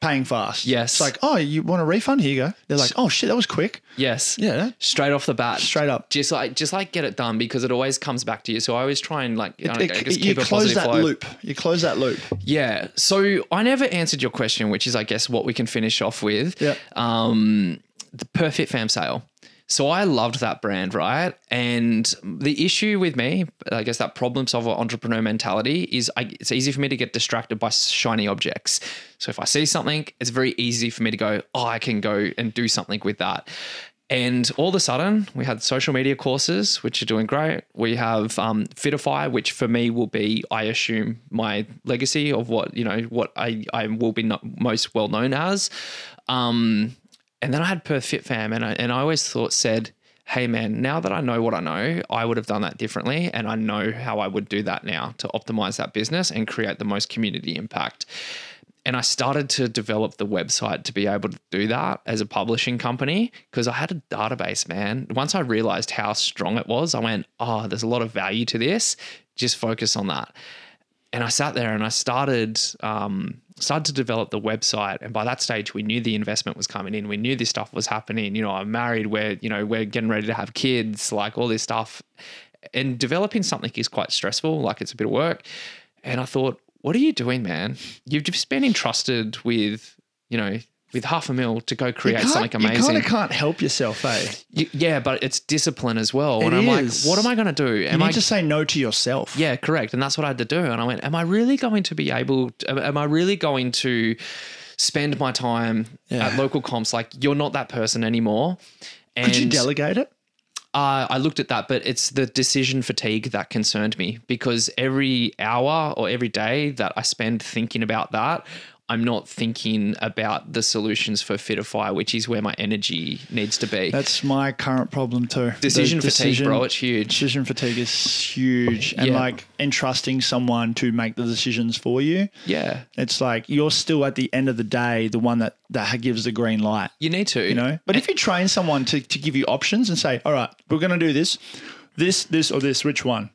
paying fast. Yes. It's like, oh, you want a refund? Here you go. They're like, oh shit, that was quick. yes, Yeah. straight off the bat, Straight up. just like just like get it done because it always comes back to you. So I always try and like I don't It- just you keep a close positive that flow. loop. You close that loop. Yeah. So I never answered your question, which is, I guess, what we can finish off with. Yeah. Um, the Perth Fit Fam sale. So I loved that brand, right? And the issue with me, I guess that problem solver entrepreneur mentality is I, it's easy for me to get distracted by shiny objects. So if I see something, it's very easy for me to go, oh, I can go and do something with that. And all of a sudden, we had social media courses, which are doing great. We have um, Fitify, which for me will be, I assume, my legacy of what you know what I I will be most well known as. Um, and then I had Perth Fit Fam, and I, and I always thought said, hey man, now that I know what I know, I would have done that differently, and I know how I would do that now to optimize that business and create the most community impact. And I started to develop the website to be able to do that as a publishing company because I had a database, man. Once I realized how strong it was, I went, oh, there's a lot of value to this. Just focus on that. And I sat there and I started um, started to develop the website. And by that stage, we knew the investment was coming in. We knew this stuff was happening. You know, I'm married. We're you know we're getting ready to have kids. Like all this stuff. And developing something is quite stressful. Like it's a bit of work. And I thought, what are you doing, man? You've just been entrusted with you know with half a mil to go create something amazing. You kind of can't help yourself, eh? You- yeah, but it's discipline as well. It and I'm is. like, what am I going to do? You Am need I to say no to yourself. yeah, correct. And that's what I had to do. And I went, Am I really going to be able, to, am I really going to spend my time Yeah. at local comps? Like, you're not that person anymore. And Could you delegate it? uh, I looked at that, but it's the decision fatigue that concerned me because every hour or every day that I spend thinking about that, I'm not thinking about the solutions for Fitify, which is where my energy needs to be. That's my current problem too. Decision The fatigue, bro. It's huge. Decision fatigue is huge, and Yeah. like entrusting someone to make the decisions for you. yeah. It's like you're still at the end of the day the one that that gives the green light. You need to. you know. But if you train someone to, to give you options and say, all right, we're going to do this, this, this, or this, which one?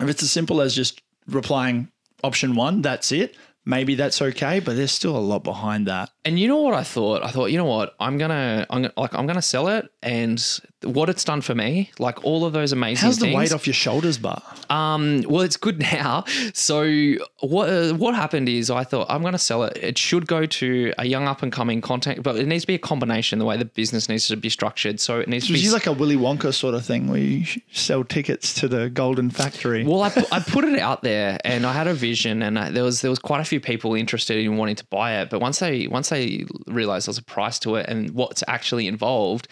If it's as simple as just replying option one, that's it. Maybe that's okay, but there's still a lot behind that. And you know what I thought? I thought, you know what? I'm gonna, I'm gonna, like, I'm gonna sell it, and what it's done for me, like all of those amazing things. How's the things. weight off your shoulders, but Um, well, it's good now. So what uh, what happened is I thought I'm going to sell it. It should go to a young up and coming content, but it needs to be a combination. The way the business needs to be structured, so it needs to be like a Willy Wonka sort of thing where you sell tickets to the Golden Factory? Well, I, I put it out there, and I had a vision, and I, there was there was quite a few people interested in wanting to buy it. But once they once they realised there was a price to it and what's actually involved,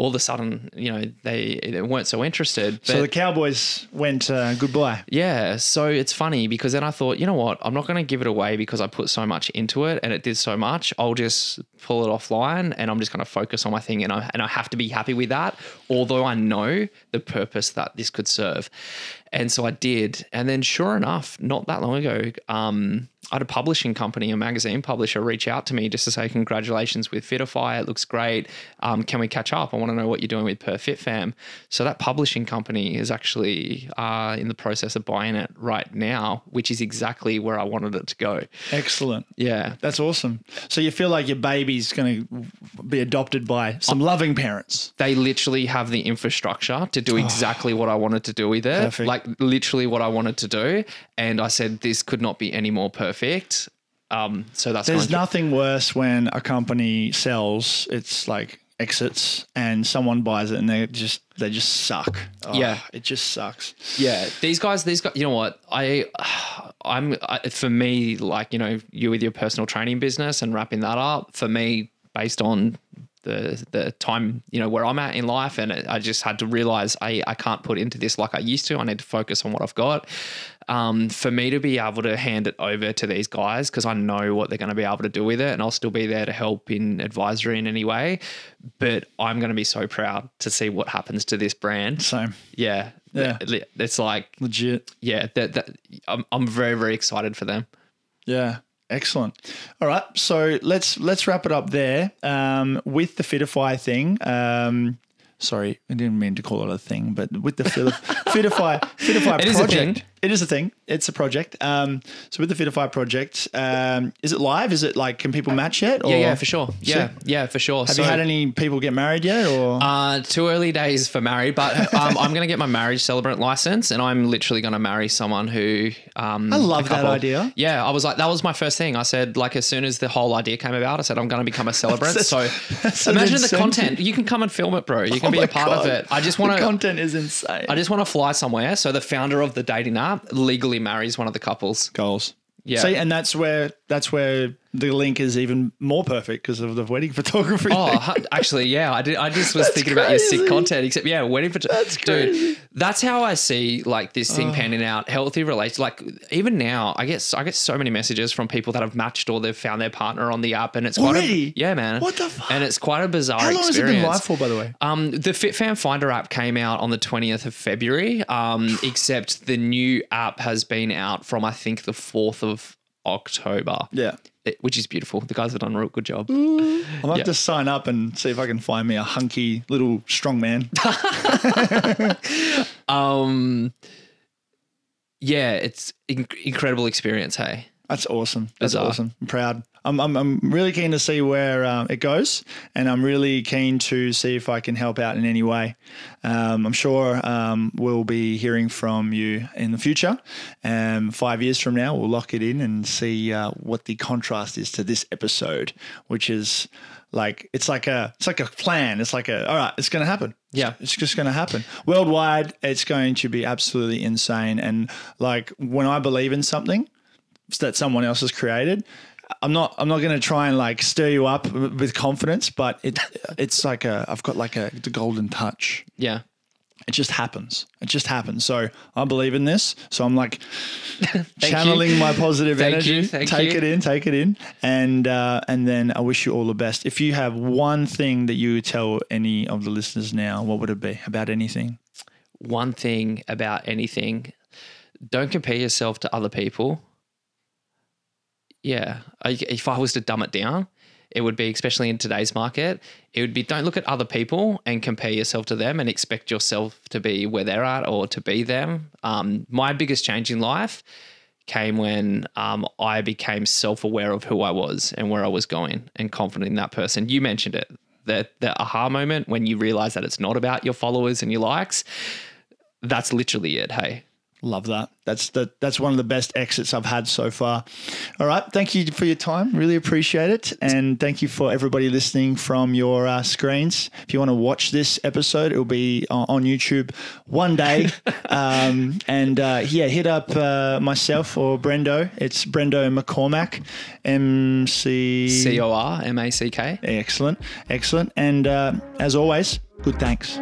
all of a sudden, you know, they, they weren't so interested. But so the Cowboys went uh, goodbye. yeah, so it's funny because then I thought, you know what, I'm not going to give it away because I put so much into it and it did so much. I'll just pull it offline and I'm just going to focus on my thing, and I and I have to be happy with that. Although I know the purpose that this could serve, and so I did. And then, sure enough, not that long ago, um, I had a publishing company, a magazine publisher, reach out to me just to say congratulations with Fitify. It looks great. Um, can we catch up? I want to know what you're doing with Perth Fit Fam. So that publishing company is actually uh, in the process of buying it right now, which is exactly where I wanted it to go. Excellent. Yeah, That's awesome. So you feel like your baby's going to be adopted by some loving parents. they literally have the infrastructure to do exactly what I wanted to do with it. Perfect. Like literally what I wanted to do. And I said, this could not be any more perfect. Um, so that's There's nothing worse when a company sells, it's like exits and someone buys it and they just they just suck. Oh, Yeah. It just sucks. Yeah, these guys, these guys. You know what? I, I'm I, for me, like you know, you with your personal training business and wrapping that up. For me, based on the the time you know where I'm at in life, and I just had to realize I I can't put into this like I used to. I need to focus on what I've got. Um, for me to be able to hand it over to these guys because I know what they're going to be able to do with it, and I'll still be there to help in advisory in any way. But I'm going to be so proud to see what happens to this brand. Same. Yeah. Yeah. It's like, Legit. yeah, that, that I'm, I'm very, very excited for them. Yeah. Excellent. All right. So let's let's wrap it up there. Um, with the Fitify thing. Um, sorry, I didn't mean to call it a thing, but with the Fit- Fitify Fitify It is a project. It is a thing. It's a project. Um, so with the Fitify project, um, is it live? Is it like can people match yet? Or Yeah, yeah, for sure. Yeah, yeah, for sure. Have you had any people get married yet? Or Uh, too early days for married, but um, I'm going to get my marriage celebrant license, and I'm literally going to marry someone who. Um, I love that idea. Yeah, I was like, that was my first thing. I said, like, as soon as the whole idea came about, I said, I'm going to become a celebrant. That's- so that's imagine the content. You can come and film it, bro. You can Oh be a part God. of it. I just want to. content is insane. I just want to fly somewhere. So the founder of the dating app legally marries one of the couples. goals. Yeah. See, and that's where that's where the link is even more perfect because of the wedding photography. Oh, thing. actually, yeah. I did. I just was That's thinking about your sick content. Except, yeah, wedding photo. That's crazy. Dude, that's how I see like this Oh. thing panning out. Healthy relations. Like even now, I get I get so many messages from people that have matched or they've found their partner on the app, and it's quite Already? a, yeah, man. What the fuck? And it's quite a bizarre How long has it been live for, by the way? Um, the FitFam Finder app came out on the 20th of February, um, except the new app has been out from, I think, the 4th of October. Yeah. It- which is beautiful. The guys have done a real good job. I'll have Yeah. to sign up and see if I can find me a hunky little strong man. Um, yeah, it's in- incredible experience. Hey, That's awesome. That's Bizarre. awesome. I'm proud. I'm, I'm, I'm really keen to see where um, it goes, and I'm really keen to see if I can help out in any way. Um, I'm sure um, we'll be hearing from you in the future. Um, five years from now, we'll lock it in and see uh, what the contrast is to this episode, which is like it's like a it's like a plan. It's like a all right, it's going to happen. Yeah. It's just going to happen. Worldwide, it's going to be absolutely insane. And like when I believe in something that someone else has created, I'm not I'm not going to try and like stir you up with confidence, but it it's like a I've got like a the golden touch. yeah, It just happens. It just happens. So I believe in this. So I'm like channeling my positive Thank energy. you, take you. it in, take it in, and uh, and then I wish you all the best. If you have one thing that you would tell any of the listeners now, what would it be about anything? one thing about anything: don't compare yourself to other people. Yeah, if I was to dumb it down, it would be especially in today's market. It would be don't look at other people and compare yourself to them and expect yourself to be where they're at or to be them. Um, my biggest change in life came when um, I became self aware of who I was and where I was going and confident in that person. You mentioned it. The, the aha moment when you realize that it's not about your followers and your likes. That's literally it. Hey. Love that. That's the that's one of the best exits I've had so far. All right, thank you for your time. Really appreciate it, and thank you for everybody listening from your uh, screens. If you want to watch this episode, it'll be on, on YouTube one day. um, and uh, yeah, hit up uh, myself or Brendo. It's Brendo McCormack, M C C O R M A C K. Excellent, excellent, and uh, as always, good thanks.